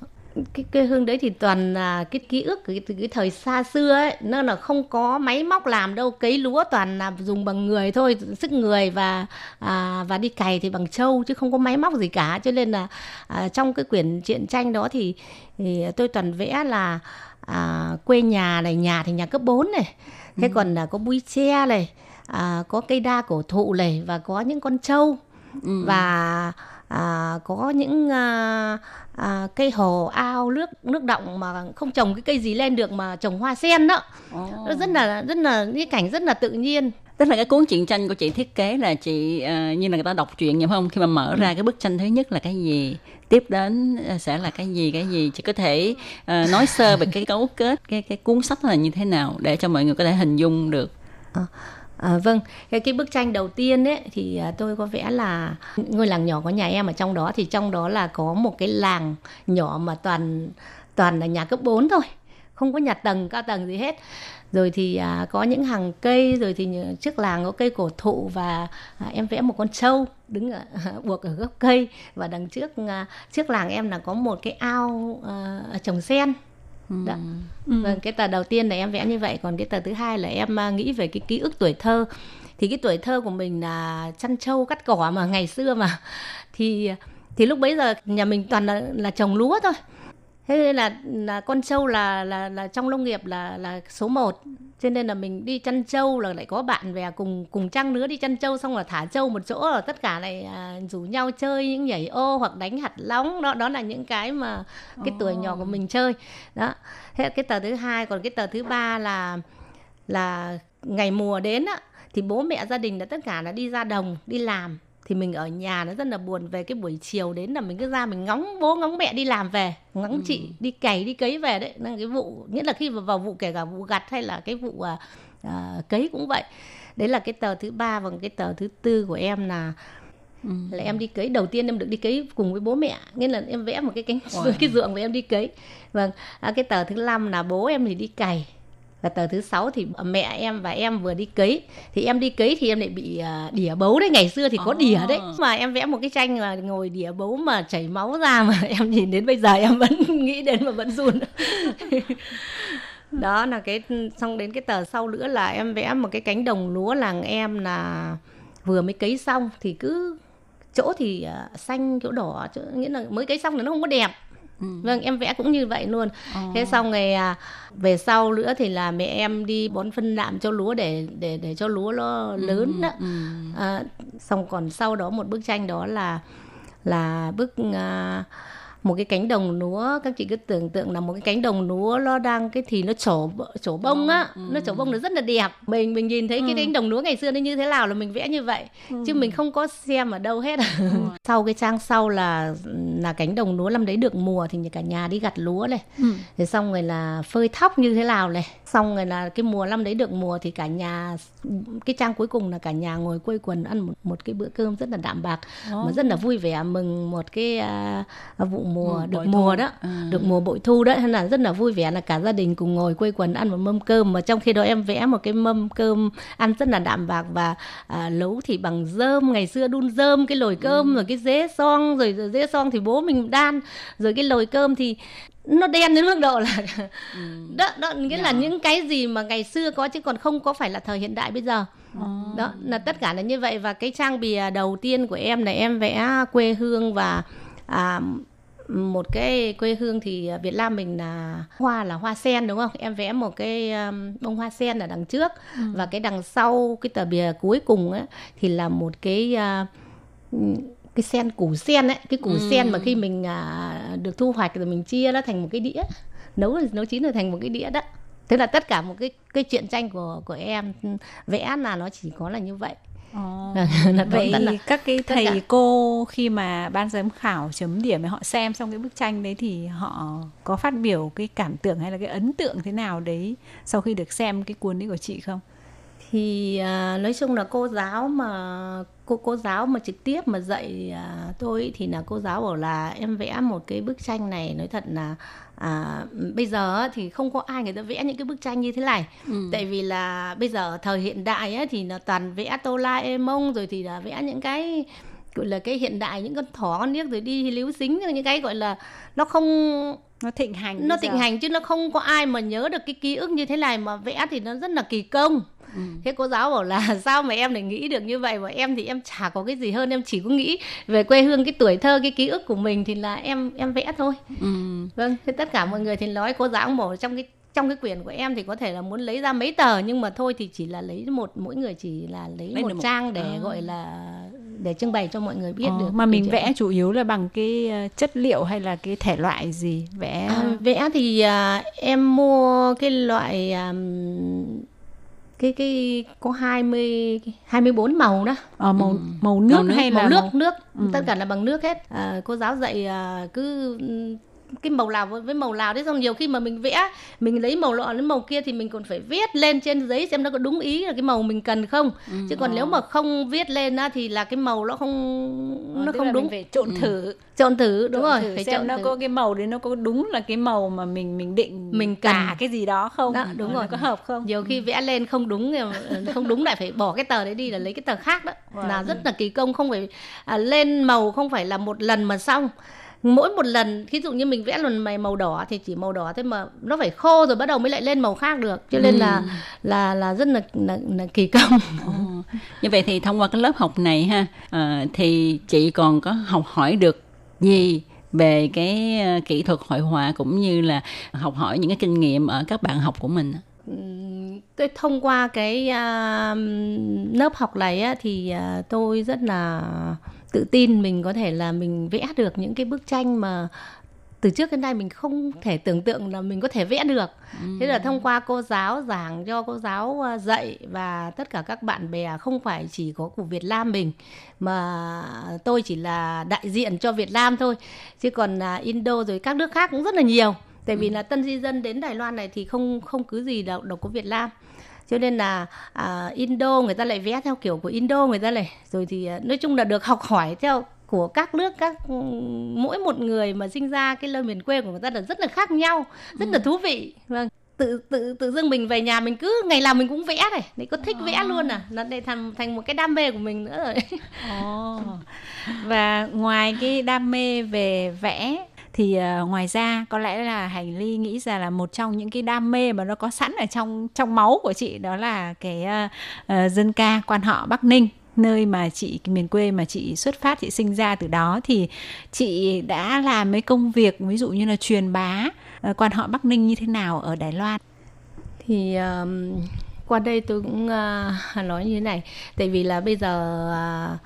cái quê hương đấy thì toàn là cái ký ức cái, cái thời xa xưa ấy nó là không có máy móc làm đâu cấy lúa toàn là dùng bằng người thôi sức người và à, và đi cày thì bằng trâu chứ không có máy móc gì cả cho nên là à, trong cái quyển truyện tranh đó thì, thì tôi toàn vẽ là à, quê nhà này nhà thì nhà cấp 4 này thế ừ. còn là có bụi tre này à, có cây đa cổ thụ này và có những con trâu ừ. và à, có những à, à, cây hồ ao nước nước động mà không trồng cái cây gì lên được mà trồng hoa sen đó. Oh. nó rất là rất là cái cảnh rất là tự nhiên. Tức là cái cuốn truyện tranh của chị thiết kế là chị uh, như là người ta đọc truyện vậy không? Khi mà mở ra cái bức tranh thứ nhất là cái gì? Tiếp đến à, sẽ là cái gì cái gì? Chị có thể uh, nói sơ về cái cấu kết cái cái cuốn sách là như thế nào để cho mọi người có thể hình dung được? À. À, vâng, cái, cái bức tranh đầu tiên ấy thì à, tôi có vẽ là ngôi làng nhỏ của nhà em ở trong đó thì trong đó là có một cái làng nhỏ mà toàn toàn là nhà cấp 4 thôi, không có nhà tầng cao tầng gì hết. Rồi thì à, có những hàng cây, rồi thì trước làng có cây cổ thụ và à, em vẽ một con trâu đứng ở, à, buộc ở gốc cây và đằng trước à, trước làng em là có một cái ao à, trồng sen đó. Ừ. Vâng, cái tờ đầu tiên là em vẽ như vậy, còn cái tờ thứ hai là em à, nghĩ về cái ký ức tuổi thơ. Thì cái tuổi thơ của mình là chăn trâu cắt cỏ mà ngày xưa mà thì thì lúc bấy giờ nhà mình toàn là là trồng lúa thôi thế nên là là con trâu là là là trong nông nghiệp là là số 1 cho nên là mình đi chăn trâu là lại có bạn bè cùng cùng trăng nữa đi chăn trâu xong là thả trâu một chỗ là tất cả này à, rủ nhau chơi những nhảy ô hoặc đánh hạt lóng. Đó đó là những cái mà cái tuổi nhỏ của mình chơi. Đó. Thế cái tờ thứ hai còn cái tờ thứ ba là là ngày mùa đến á thì bố mẹ gia đình là tất cả là đi ra đồng đi làm thì mình ở nhà nó rất là buồn về cái buổi chiều đến là mình cứ ra mình ngóng bố ngóng mẹ đi làm về ngóng ừ. chị đi cày đi cấy về đấy là cái vụ nhất là khi vào, vào vụ kể cả vụ gặt hay là cái vụ à, à, cấy cũng vậy đấy là cái tờ thứ ba và cái tờ thứ tư của em là Ừ. là em đi cấy đầu tiên em được đi cấy cùng với bố mẹ nghĩa là em vẽ một cái cánh wow. cái ruộng và em đi cấy vâng à, cái tờ thứ năm là bố em thì đi cày và tờ thứ sáu thì mẹ em và em vừa đi cấy. Thì em đi cấy thì em lại bị uh, đỉa bấu đấy. Ngày xưa thì có oh. đỉa đấy. Mà em vẽ một cái tranh mà ngồi đỉa bấu mà chảy máu ra mà em nhìn đến bây giờ em vẫn nghĩ đến mà vẫn run. Đó là cái xong đến cái tờ sau nữa là em vẽ một cái cánh đồng lúa làng em là vừa mới cấy xong. Thì cứ chỗ thì uh, xanh chỗ đỏ chỗ, nghĩa là mới cấy xong thì nó không có đẹp Ừ. vâng em vẽ cũng như vậy luôn oh. thế xong à, về sau nữa thì là mẹ em đi bón phân đạm cho lúa để để để cho lúa nó lớn ừ. đó ừ. À, xong còn sau đó một bức tranh đó là là bức à, một cái cánh đồng lúa các chị cứ tưởng tượng là một cái cánh đồng lúa nó đang cái thì nó trổ trổ bông á ừ. nó trổ bông nó rất là đẹp mình mình nhìn thấy Ừ. cái cánh đồng lúa ngày xưa nó như thế nào là mình vẽ như vậy chứ mình không có xem ở đâu hết Ừ. sau cái trang sau là là cánh đồng lúa năm đấy được mùa thì cả nhà đi gặt lúa này Ừ. rồi xong rồi là phơi thóc như thế nào này xong rồi là cái mùa năm đấy được mùa thì cả nhà cái trang cuối cùng là cả nhà ngồi quây quần ăn một, một cái bữa cơm rất là đạm bạc mà rất là vui vẻ mừng một cái à, vụ mùa Ừ, được mùa thu. đó À. được mùa bội thu đó. Nên là rất là vui vẻ là cả gia đình cùng ngồi quây quần ăn một mâm cơm. Mà trong khi đó em vẽ một cái mâm cơm ăn rất là đạm bạc và à, nấu thì bằng dơm ngày xưa đun dơm cái lồi cơm rồi cái dế son rồi, rồi dế son thì bố mình đan rồi cái lồi cơm thì nó đen đến mức độ là đó đó nghĩa là những cái gì mà ngày xưa có chứ còn không có phải là thời hiện đại bây giờ. Đó là tất cả là như vậy. Và cái trang bìa đầu tiên của em là em vẽ quê hương và à, một cái quê hương thì Việt Nam mình là hoa là hoa sen đúng không? Em vẽ một cái um, bông hoa sen ở đằng trước và cái đằng sau cái tờ bìa cuối cùng ấy thì là một cái uh, cái sen củ sen ấy, cái củ sen mà khi mình à, được thu hoạch rồi mình chia nó thành một cái đĩa nấu nấu chín rồi thành một cái đĩa đó. Thế là tất cả một cái cái chuyện tranh của của em vẽ là nó chỉ có là như vậy. Là Vậy là- các cái thầy cả. cô khi mà ban giám khảo chấm điểm họ xem xong cái bức tranh đấy thì họ có phát biểu cái cảm tưởng hay là cái ấn tượng thế nào đấy sau khi được xem cái cuốn đấy của chị không? Thì à, nói chung là cô giáo mà cô cô giáo mà trực tiếp mà dạy à, tôi thì là cô giáo bảo là em vẽ một cái bức tranh này nói thật là à, bây giờ thì không có ai người ta vẽ những cái bức tranh như thế này tại vì là bây giờ thời hiện đại á thì là toàn vẽ tô la e mông rồi thì là vẽ những cái gọi là cái hiện đại những con thỏ con niếc rồi đi líu xính những cái gọi là nó không Nó thịnh hành. nó thịnh giờ. hành chứ nó không có ai mà nhớ được cái ký ức như thế này mà vẽ thì nó rất là kỳ công thế cô giáo bảo là sao mà em lại nghĩ được như vậy? Và em thì em chả có cái gì hơn em chỉ có nghĩ về quê hương cái tuổi thơ cái ký ức của mình thì là em em vẽ thôi. Ừ. vâng thế tất cả mọi người thì nói cô giáo bảo trong cái trong cái quyển của em thì có thể là muốn lấy ra mấy tờ nhưng mà thôi thì chỉ là lấy một mỗi người chỉ là lấy, Lấy một một- trang để À. gọi là để trưng bày cho mọi người biết Ờ, được mà mình vẽ chủ yếu là bằng cái ờ, chất liệu hay là cái thể loại gì? Vẽ À, vẽ thì à, em mua cái loại à, cái cái có 20 24 màu đó. Ờ, màu màu nước Màu nước, hay màu là nước màu... nước. Tất cả là bằng nước hết. À, cô giáo dạy à, cứ ừ, cái màu nào với màu nào đấy xong nhiều khi mà mình vẽ mình lấy màu lọ đến màu kia thì mình còn phải viết lên trên giấy xem nó có đúng ý là cái màu mình cần không. Chứ còn nếu mà không viết lên á thì là cái màu nó không Ờ, nó tức không là đúng. mình phải trộn thử. Chọn thử đúng trộn rồi thử phải xem chọn nó thử. có cái màu đấy nó có đúng là cái màu mà mình mình định Mình cả cần. cái gì đó không? Đó, đúng Ờ, rồi. nó có hợp không? Nhiều khi vẽ lên không đúng không đúng lại phải bỏ cái tờ đấy đi là lấy cái tờ khác đó. Là rất là kỳ công không phải à, lên màu không phải là một lần mà xong mỗi một lần ví dụ như mình vẽ lần mày màu đỏ thì chỉ màu đỏ thế mà nó phải khô rồi bắt đầu mới lại lên màu khác được cho nên là là là rất là, là, là kỳ công Ồ. Như vậy thì thông qua cái lớp học này ha ờ, thì chị còn có học hỏi được gì về cái ờ, kỹ thuật hội họa cũng như là học hỏi những cái kinh nghiệm ở các bạn học của mình. Tôi thông qua cái à, lớp học này á, thì à, tôi rất là tự tin mình có thể là mình vẽ được những cái bức tranh mà từ trước đến nay mình không thể tưởng tượng là mình có thể vẽ được. Thế là thông qua cô giáo giảng cho cô giáo à, dạy và tất cả các bạn bè không phải chỉ có của Việt Nam mình mà tôi chỉ là đại diện cho Việt Nam thôi. Chứ còn à, Indo rồi các nước khác cũng rất là nhiều. Tại vì là tân di dân đến Đài Loan này thì không không cứ gì đâu đâu có Việt Nam cho nên là à, Indo người ta lại vẽ theo kiểu của Indo người ta này rồi thì à, nói chung là được học hỏi theo của các nước các ừ, mỗi một người mà sinh ra cái nơi miền quê của người ta là rất là khác nhau rất là thú vị. Vâng tự tự tự dưng mình về nhà mình cứ ngày nào mình cũng vẽ này để có thích vẽ luôn à. Nó để thành thành một cái đam mê của mình nữa rồi. Ồ. Và ngoài cái đam mê về vẽ thì uh, ngoài ra có lẽ là Hành Ly nghĩ ra là một trong những cái đam mê mà nó có sẵn ở trong trong máu của chị đó là cái uh, uh, dân ca quan họ Bắc Ninh nơi mà chị miền quê mà chị xuất phát chị sinh ra từ đó. Thì chị đã làm mấy công việc ví dụ như là truyền bá uh, quan họ Bắc Ninh như thế nào ở Đài Loan? Thì um, qua đây tôi cũng uh, nói như thế này. Tại vì là bây giờ uh,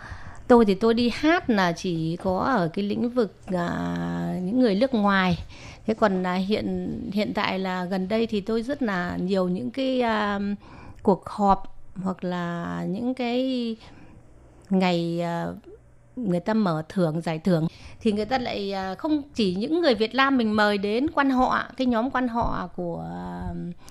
tôi thì tôi đi hát là chỉ có ở cái lĩnh vực à, những người nước ngoài. Thế còn là hiện hiện tại là gần đây thì tôi rất là nhiều những cái à, cuộc họp hoặc là những cái ngày à, người ta mở thưởng giải thưởng thì người ta lại à, không chỉ những người Việt Nam mình mời đến quan họ cái nhóm quan họ của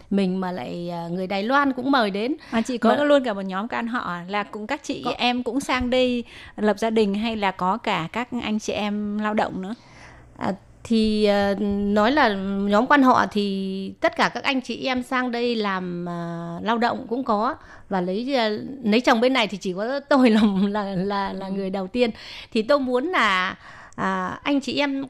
mình mà lại à, người Đài Loan cũng mời đến. Mà chị có mà... luôn cả một nhóm quan họ là cũng các chị có... em cũng sang đây lập gia đình hay là có cả các anh chị em lao động nữa? À, thì uh, nói là nhóm quan họ thì tất cả các anh chị em sang đây làm uh, lao động cũng có. Và lấy uh, lấy chồng bên này thì chỉ có tôi là là là, là người đầu tiên. Thì tôi muốn là à, anh chị em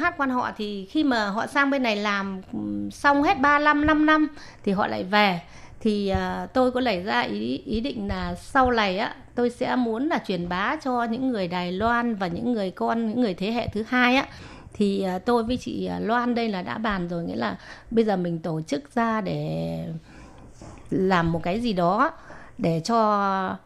hát quan họ thì khi mà họ sang bên này làm ừ, xong hết 35 5 năm thì họ lại về. Thì à, tôi có lấy ra ý ý định là sau này á tôi sẽ muốn là truyền bá cho những người Đài Loan và những người con những người thế hệ thứ hai á thì à, tôi với chị à, Loan đây là đã bàn rồi nghĩa là bây giờ mình tổ chức ra để làm một cái gì đó để cho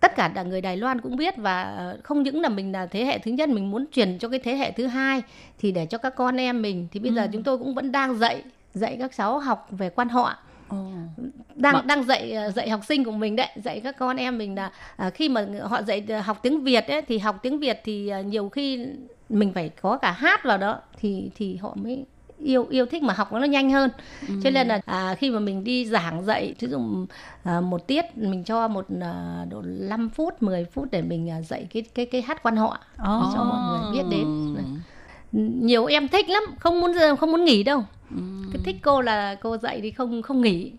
tất cả là người Đài Loan cũng biết và à, không những là mình là thế hệ thứ nhất mình muốn truyền cho cái thế hệ thứ hai thì để cho các con em mình. Thì bây ừ. giờ chúng tôi cũng vẫn đang dạy dạy các cháu học về quan họ. Đang mà... đang dạy dạy học sinh của mình đấy dạy các con em mình là à, khi mà họ dạy học tiếng Việt ấy thì học tiếng Việt thì nhiều khi mình phải có cả hát vào đó thì thì họ mới yêu yêu thích mà học nó nhanh hơn ừ. cho nên là à, khi mà mình đi giảng dạy ví dụ à, một tiết mình cho một à, độ 5 phút 10 phút để mình à, dạy cái cái cái hát quan họ oh. cho mọi người biết đến nhiều em thích lắm không muốn không muốn nghỉ đâu ừ. cái thích cô là cô dạy thì không không nghỉ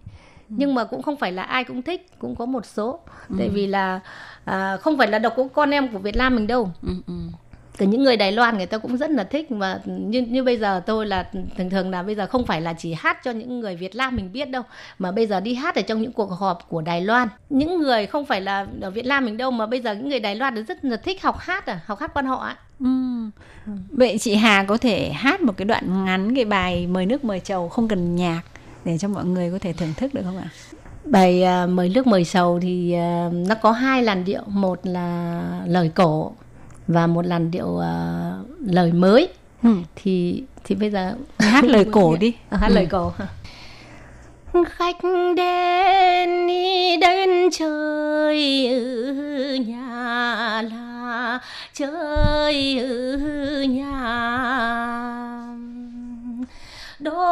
ừ. nhưng mà cũng không phải là ai cũng thích cũng có một số ừ. tại vì là à, không phải là độc có con em của Việt Nam mình đâu ừ, ừ từ những người Đài Loan người ta cũng rất là thích và như như bây giờ tôi là thường thường là bây giờ không phải là chỉ hát cho những người Việt Nam mình biết đâu mà bây giờ đi hát ở trong những cuộc họp của Đài Loan những người không phải là ở Việt Nam mình đâu mà bây giờ những người Đài Loan rất là thích học hát à học hát quan họ ạ Ừ. Vậy chị Hà có thể hát một cái đoạn ngắn cái bài mời nước mời chầu không cần nhạc để cho mọi người có thể thưởng thức được không ạ? Bài uh, mời nước mời chầu thì uh, nó có hai làn điệu, một là lời cổ và một làn điệu uh, lời mới ừ. thì thì bây giờ hát lời cổ đi à, hát ừ. lời cổ khách đến đi đến chơi ở nhà là chơi ở nhà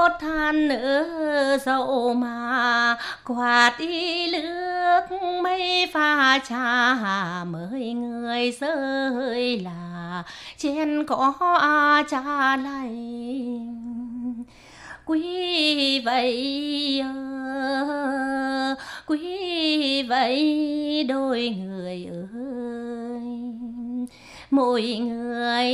đốt than ở dậu mà quạt đi nước mây pha trà mời người rơi là trên có cha lành quý vậy quý vậy đôi người ơi mỗi người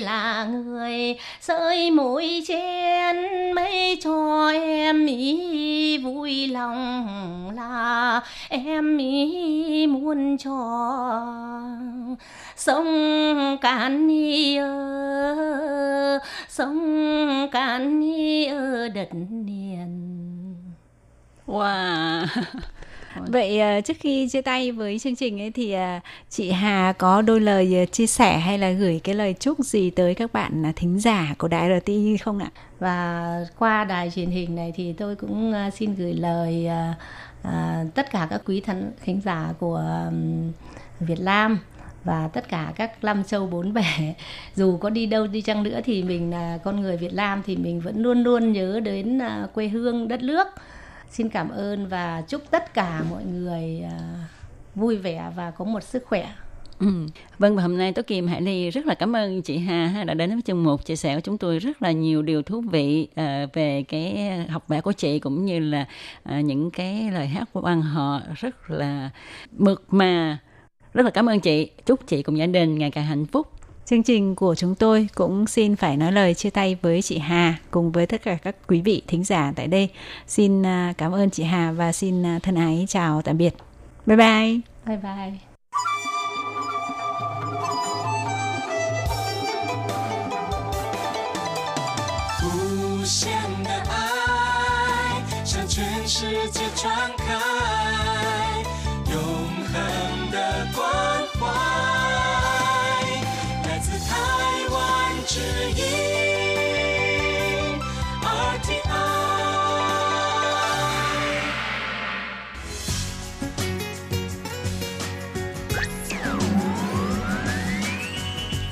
là người sơi mỗi chén mấy cho em ý vui lòng là em ý muốn cho sông cạn ni ơ sông cạn ni ơ đất liền. Wow. Vậy uh, trước khi chia tay với chương trình ấy thì uh, chị Hà có đôi lời uh, chia sẻ hay là gửi cái lời chúc gì tới các bạn uh, thính giả của đài RTI không ạ? Và qua đài truyền hình này thì tôi cũng uh, xin gửi lời uh, tất cả các quý thân thính giả của Việt Nam và tất cả các năm châu bốn bể. Dù có đi đâu đi chăng nữa thì mình là con người Việt Nam thì mình vẫn luôn luôn nhớ đến quê hương đất nước xin cảm ơn và chúc tất cả mọi người à, vui vẻ và có một sức khỏe. Ừ. Vâng và hôm nay Tố Kim Hải Ly rất là cảm ơn chị Hà đã đến với chương mục chia sẻ của chúng tôi rất là nhiều điều thú vị à, về cái học vẽ của chị cũng như là à, những cái lời hát của quan họ rất là mực mà. Rất là cảm ơn chị. Chúc chị cùng gia đình ngày càng hạnh phúc. Chương trình của chúng tôi cũng xin phải nói lời chia tay với chị Hà cùng với tất cả các quý vị thính giả tại đây. Xin à, cảm ơn chị Hà và xin à, thân ái chào tạm biệt. Bye bye. Bye bye. Hãy subscribe cho kênh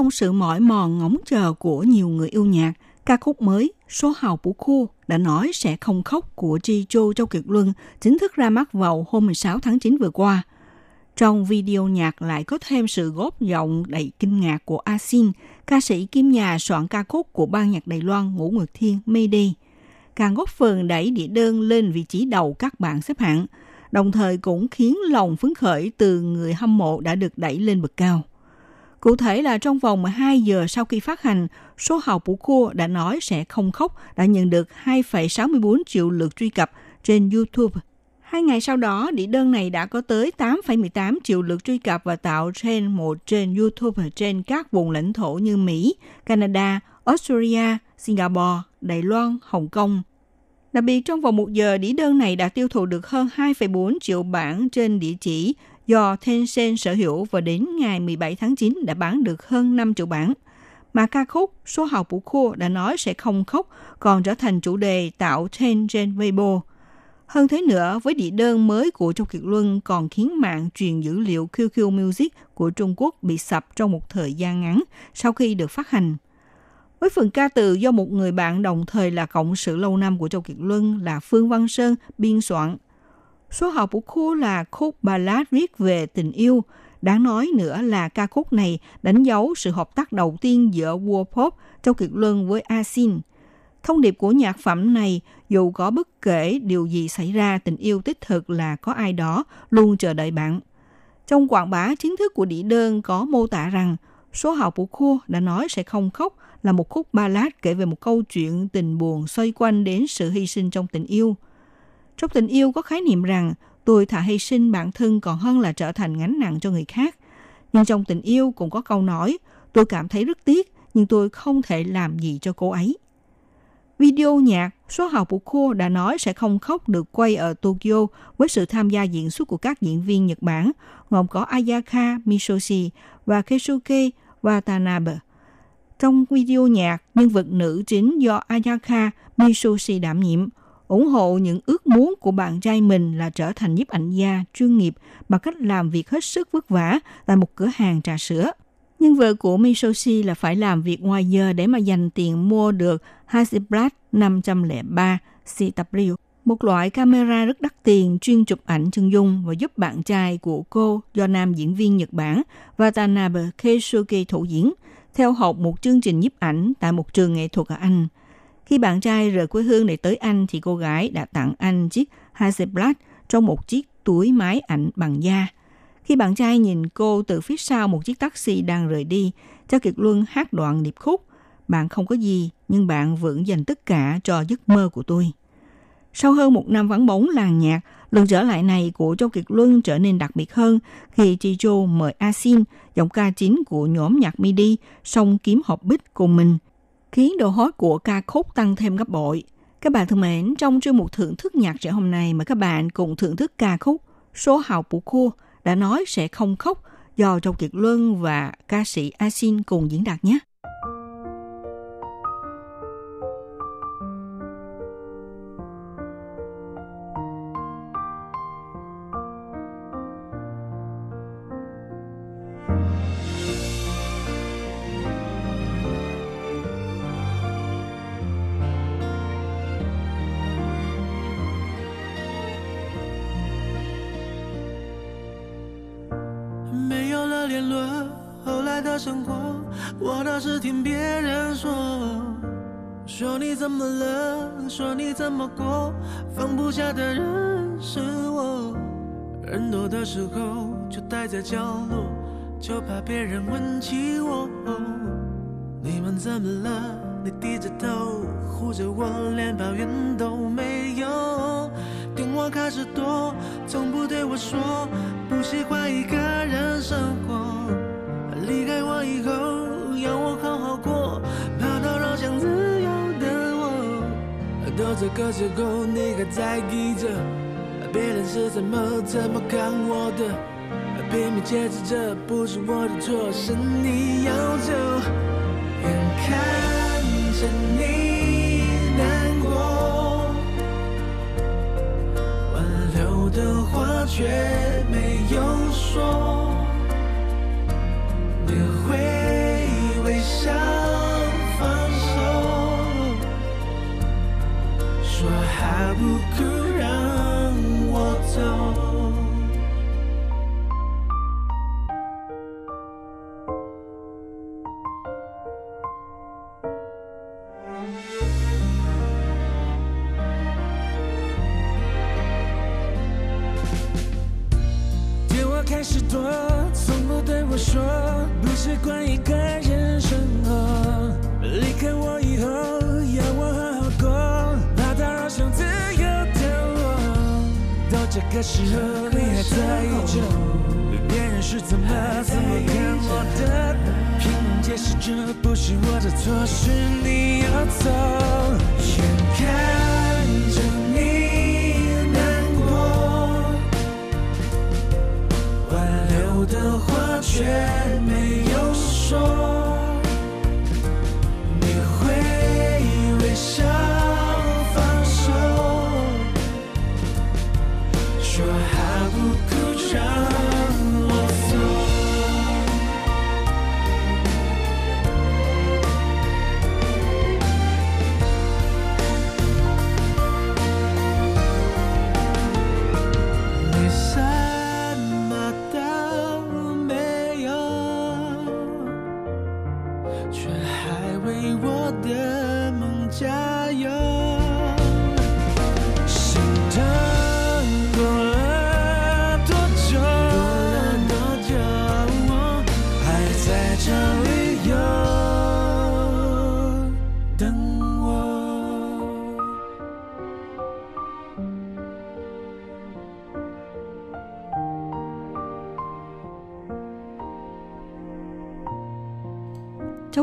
Trong sự mỏi mòn ngóng chờ của nhiều người yêu nhạc, ca khúc mới Số Hào Bú Khu đã nói sẽ không khóc của Ji Châu Châu Kiệt Luân chính thức ra mắt vào hôm 16 tháng 9 vừa qua. Trong video nhạc lại có thêm sự góp giọng đầy kinh ngạc của A ca sĩ kim nhà soạn ca khúc của ban nhạc Đài Loan Ngũ Nguyệt Thiên Mayday. Càng góp phần đẩy địa đơn lên vị trí đầu các bảng xếp hạng, đồng thời cũng khiến lòng phấn khởi từ người hâm mộ đã được đẩy lên bậc cao. Cụ thể là trong vòng 12 giờ sau khi phát hành, số hào của cô đã nói sẽ không khóc đã nhận được 2,64 triệu lượt truy cập trên YouTube. Hai ngày sau đó, đĩa đơn này đã có tới 8,18 triệu lượt truy cập và tạo trên một trên YouTube trên các vùng lãnh thổ như Mỹ, Canada, Australia, Singapore, Đài Loan, Hồng Kông. Đặc biệt trong vòng một giờ, đĩa đơn này đã tiêu thụ được hơn 2,4 triệu bản trên địa chỉ do Tencent sở hữu và đến ngày 17 tháng 9 đã bán được hơn 5 triệu bản. Mà ca khúc Số học Bủ Khua đã nói sẽ không khóc, còn trở thành chủ đề tạo Tencent Weibo. Hơn thế nữa, với địa đơn mới của Châu Kiệt Luân còn khiến mạng truyền dữ liệu QQ Music của Trung Quốc bị sập trong một thời gian ngắn sau khi được phát hành. Với phần ca từ do một người bạn đồng thời là cộng sự lâu năm của Châu Kiệt Luân là Phương Văn Sơn biên soạn – Số học của cô là khúc ballad viết về tình yêu. Đáng nói nữa là ca khúc này đánh dấu sự hợp tác đầu tiên giữa World Pop Châu Kiệt Luân với Asin. Thông điệp của nhạc phẩm này, dù có bất kể điều gì xảy ra, tình yêu tích thực là có ai đó luôn chờ đợi bạn. Trong quảng bá chính thức của đĩa đơn có mô tả rằng số học của cô đã nói sẽ không khóc là một khúc ballad kể về một câu chuyện tình buồn xoay quanh đến sự hy sinh trong tình yêu – trong tình yêu có khái niệm rằng tôi thà hy sinh bản thân còn hơn là trở thành gánh nặng cho người khác. Nhưng trong tình yêu cũng có câu nói, tôi cảm thấy rất tiếc, nhưng tôi không thể làm gì cho cô ấy. Video nhạc Số học của cô đã nói sẽ không khóc được quay ở Tokyo với sự tham gia diễn xuất của các diễn viên Nhật Bản, gồm có Ayaka Misoshi và Keisuke Watanabe. Trong video nhạc, nhân vật nữ chính do Ayaka Misoshi đảm nhiệm – ủng hộ những ước muốn của bạn trai mình là trở thành nhiếp ảnh gia chuyên nghiệp bằng cách làm việc hết sức vất vả tại một cửa hàng trà sữa. Nhưng vợ của Misoshi là phải làm việc ngoài giờ để mà dành tiền mua được Hasselblad 503 CW, một loại camera rất đắt tiền chuyên chụp ảnh chân dung và giúp bạn trai của cô do nam diễn viên Nhật Bản Watanabe Keisuke thủ diễn theo học một chương trình nhiếp ảnh tại một trường nghệ thuật ở Anh – khi bạn trai rời quê hương để tới Anh thì cô gái đã tặng anh chiếc Hasselblad trong một chiếc túi máy ảnh bằng da. Khi bạn trai nhìn cô từ phía sau một chiếc taxi đang rời đi, Châu Kiệt Luân hát đoạn điệp khúc Bạn không có gì, nhưng bạn vẫn dành tất cả cho giấc mơ của tôi. Sau hơn một năm vắng bóng làng nhạc, lần trở lại này của Châu Kiệt Luân trở nên đặc biệt hơn khi Chi Châu mời Asin, giọng ca chính của nhóm nhạc MIDI, song kiếm hộp bích cùng mình – khiến độ hot của ca khúc tăng thêm gấp bội. Các bạn thân mến, trong chương mục thưởng thức nhạc trẻ hôm nay mà các bạn cùng thưởng thức ca khúc Số Hào Bù cua đã nói sẽ không khóc do Châu Kiệt Luân và ca sĩ Asin cùng diễn đạt nhé. 是听别人说，说你怎么了，说你怎么过，放不下的人是我。人多的时候就待在角落，就怕别人问起我。你们怎么了？你低着头护着我，连抱怨都没有。电话开始多，从不对我说不喜欢一个人生活。离开我以后，要我好好过，怕打扰想自由的我。到这个时候，你还在意着别人是怎么怎么看我的？拼命解释这不是我的错，是你要走。眼看着你难过，挽留的话却没有说，到这个时候，你还在意着别人是怎么怎么看我的？拼命解释这不是我的错，是你要走。眼看着你难过。挽留的话却没有说，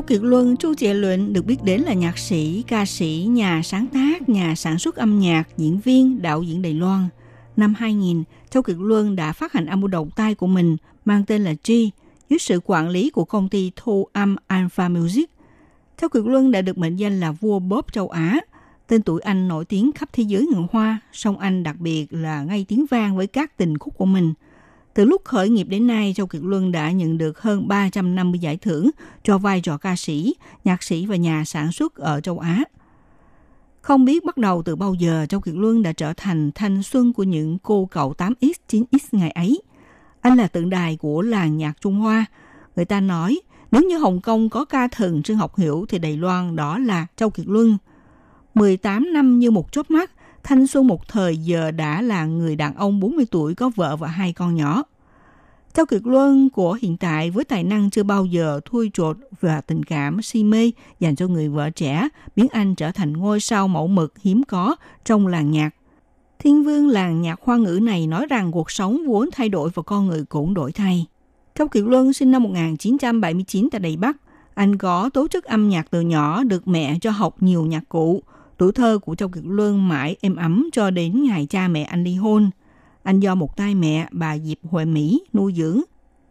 Kiệt Luân, Chu Trệ Luận được biết đến là nhạc sĩ, ca sĩ, nhà sáng tác, nhà sản xuất âm nhạc, diễn viên, đạo diễn Đài Loan. Năm 2000, Châu Kiệt Luân đã phát hành album đầu tay của mình mang tên là G dưới sự quản lý của công ty thu âm Alpha Music. Châu Kiệt Luân đã được mệnh danh là vua bóp châu Á. Tên tuổi anh nổi tiếng khắp thế giới người Hoa, song anh đặc biệt là ngay tiếng vang với các tình khúc của mình – từ lúc khởi nghiệp đến nay, Châu Kiệt Luân đã nhận được hơn 350 giải thưởng cho vai trò ca sĩ, nhạc sĩ và nhà sản xuất ở châu Á. Không biết bắt đầu từ bao giờ Châu Kiệt Luân đã trở thành thanh xuân của những cô cậu 8X, 9X ngày ấy. Anh là tượng đài của làng nhạc Trung Hoa. Người ta nói, nếu như Hồng Kông có ca thần Trương Học Hiểu thì Đài Loan đó là Châu Kiệt Luân. 18 năm như một chớp mắt, thanh xuân một thời giờ đã là người đàn ông 40 tuổi có vợ và hai con nhỏ. Châu Kiệt Luân của hiện tại với tài năng chưa bao giờ thui chột và tình cảm si mê dành cho người vợ trẻ, biến anh trở thành ngôi sao mẫu mực hiếm có trong làng nhạc. Thiên vương làng nhạc hoa ngữ này nói rằng cuộc sống vốn thay đổi và con người cũng đổi thay. Châu Kiệt Luân sinh năm 1979 tại Đài Bắc. Anh có tố chất âm nhạc từ nhỏ, được mẹ cho học nhiều nhạc cụ. Tuổi thơ của Châu Kiệt Luân mãi êm ấm cho đến ngày cha mẹ anh ly hôn. Anh do một tay mẹ, bà Diệp Huệ Mỹ, nuôi dưỡng.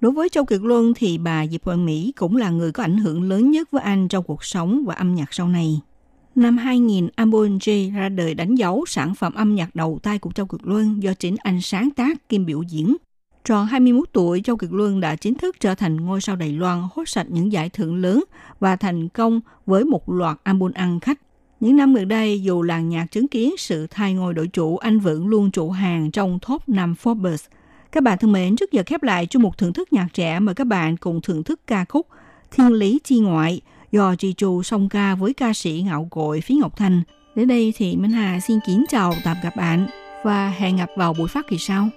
Đối với Châu Kiệt Luân thì bà Diệp Huệ Mỹ cũng là người có ảnh hưởng lớn nhất với anh trong cuộc sống và âm nhạc sau này. Năm 2000, album J ra đời đánh dấu sản phẩm âm nhạc đầu tay của Châu Kiệt Luân do chính anh sáng tác kim biểu diễn. Tròn 21 tuổi, Châu Kiệt Luân đã chính thức trở thành ngôi sao Đài Loan hốt sạch những giải thưởng lớn và thành công với một loạt album ăn khách. Những năm gần đây, dù làng nhạc chứng kiến sự thay ngôi đội chủ, anh vẫn luôn trụ hàng trong top 5 Forbes. Các bạn thân mến, trước giờ khép lại chung một thưởng thức nhạc trẻ, mời các bạn cùng thưởng thức ca khúc Thiên Lý Chi Ngoại do Chi Chu song ca với ca sĩ ngạo cội Phí Ngọc Thanh. Đến đây thì Minh Hà xin kính chào tạm gặp bạn và hẹn gặp vào buổi phát kỳ sau.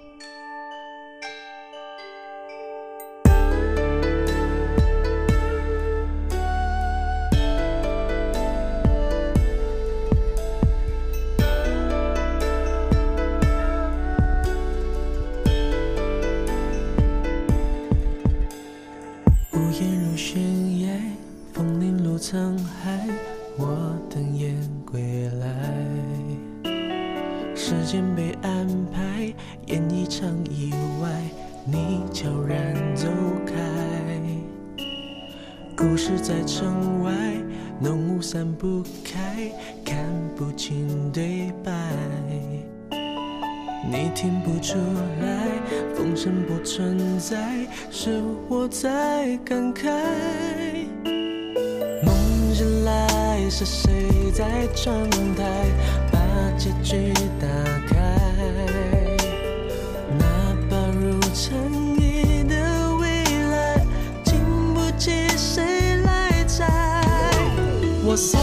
在，是我在感慨。梦醒来，是谁在窗台把结局打开？那把如尘埃的未来，经不起谁来摘。我送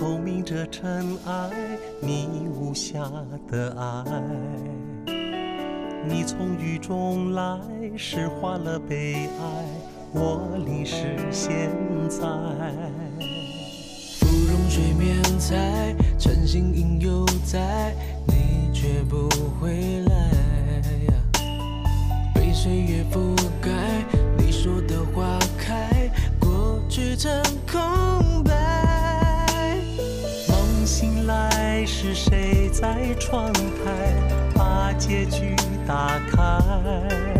透明着尘埃，你无瑕的爱。你从雨中来，诗化了悲哀，我淋湿现在。芙蓉水面采，晨星影犹在，你却不回来。被岁月覆盖，你说的花开，过去成空窗台把结局打开？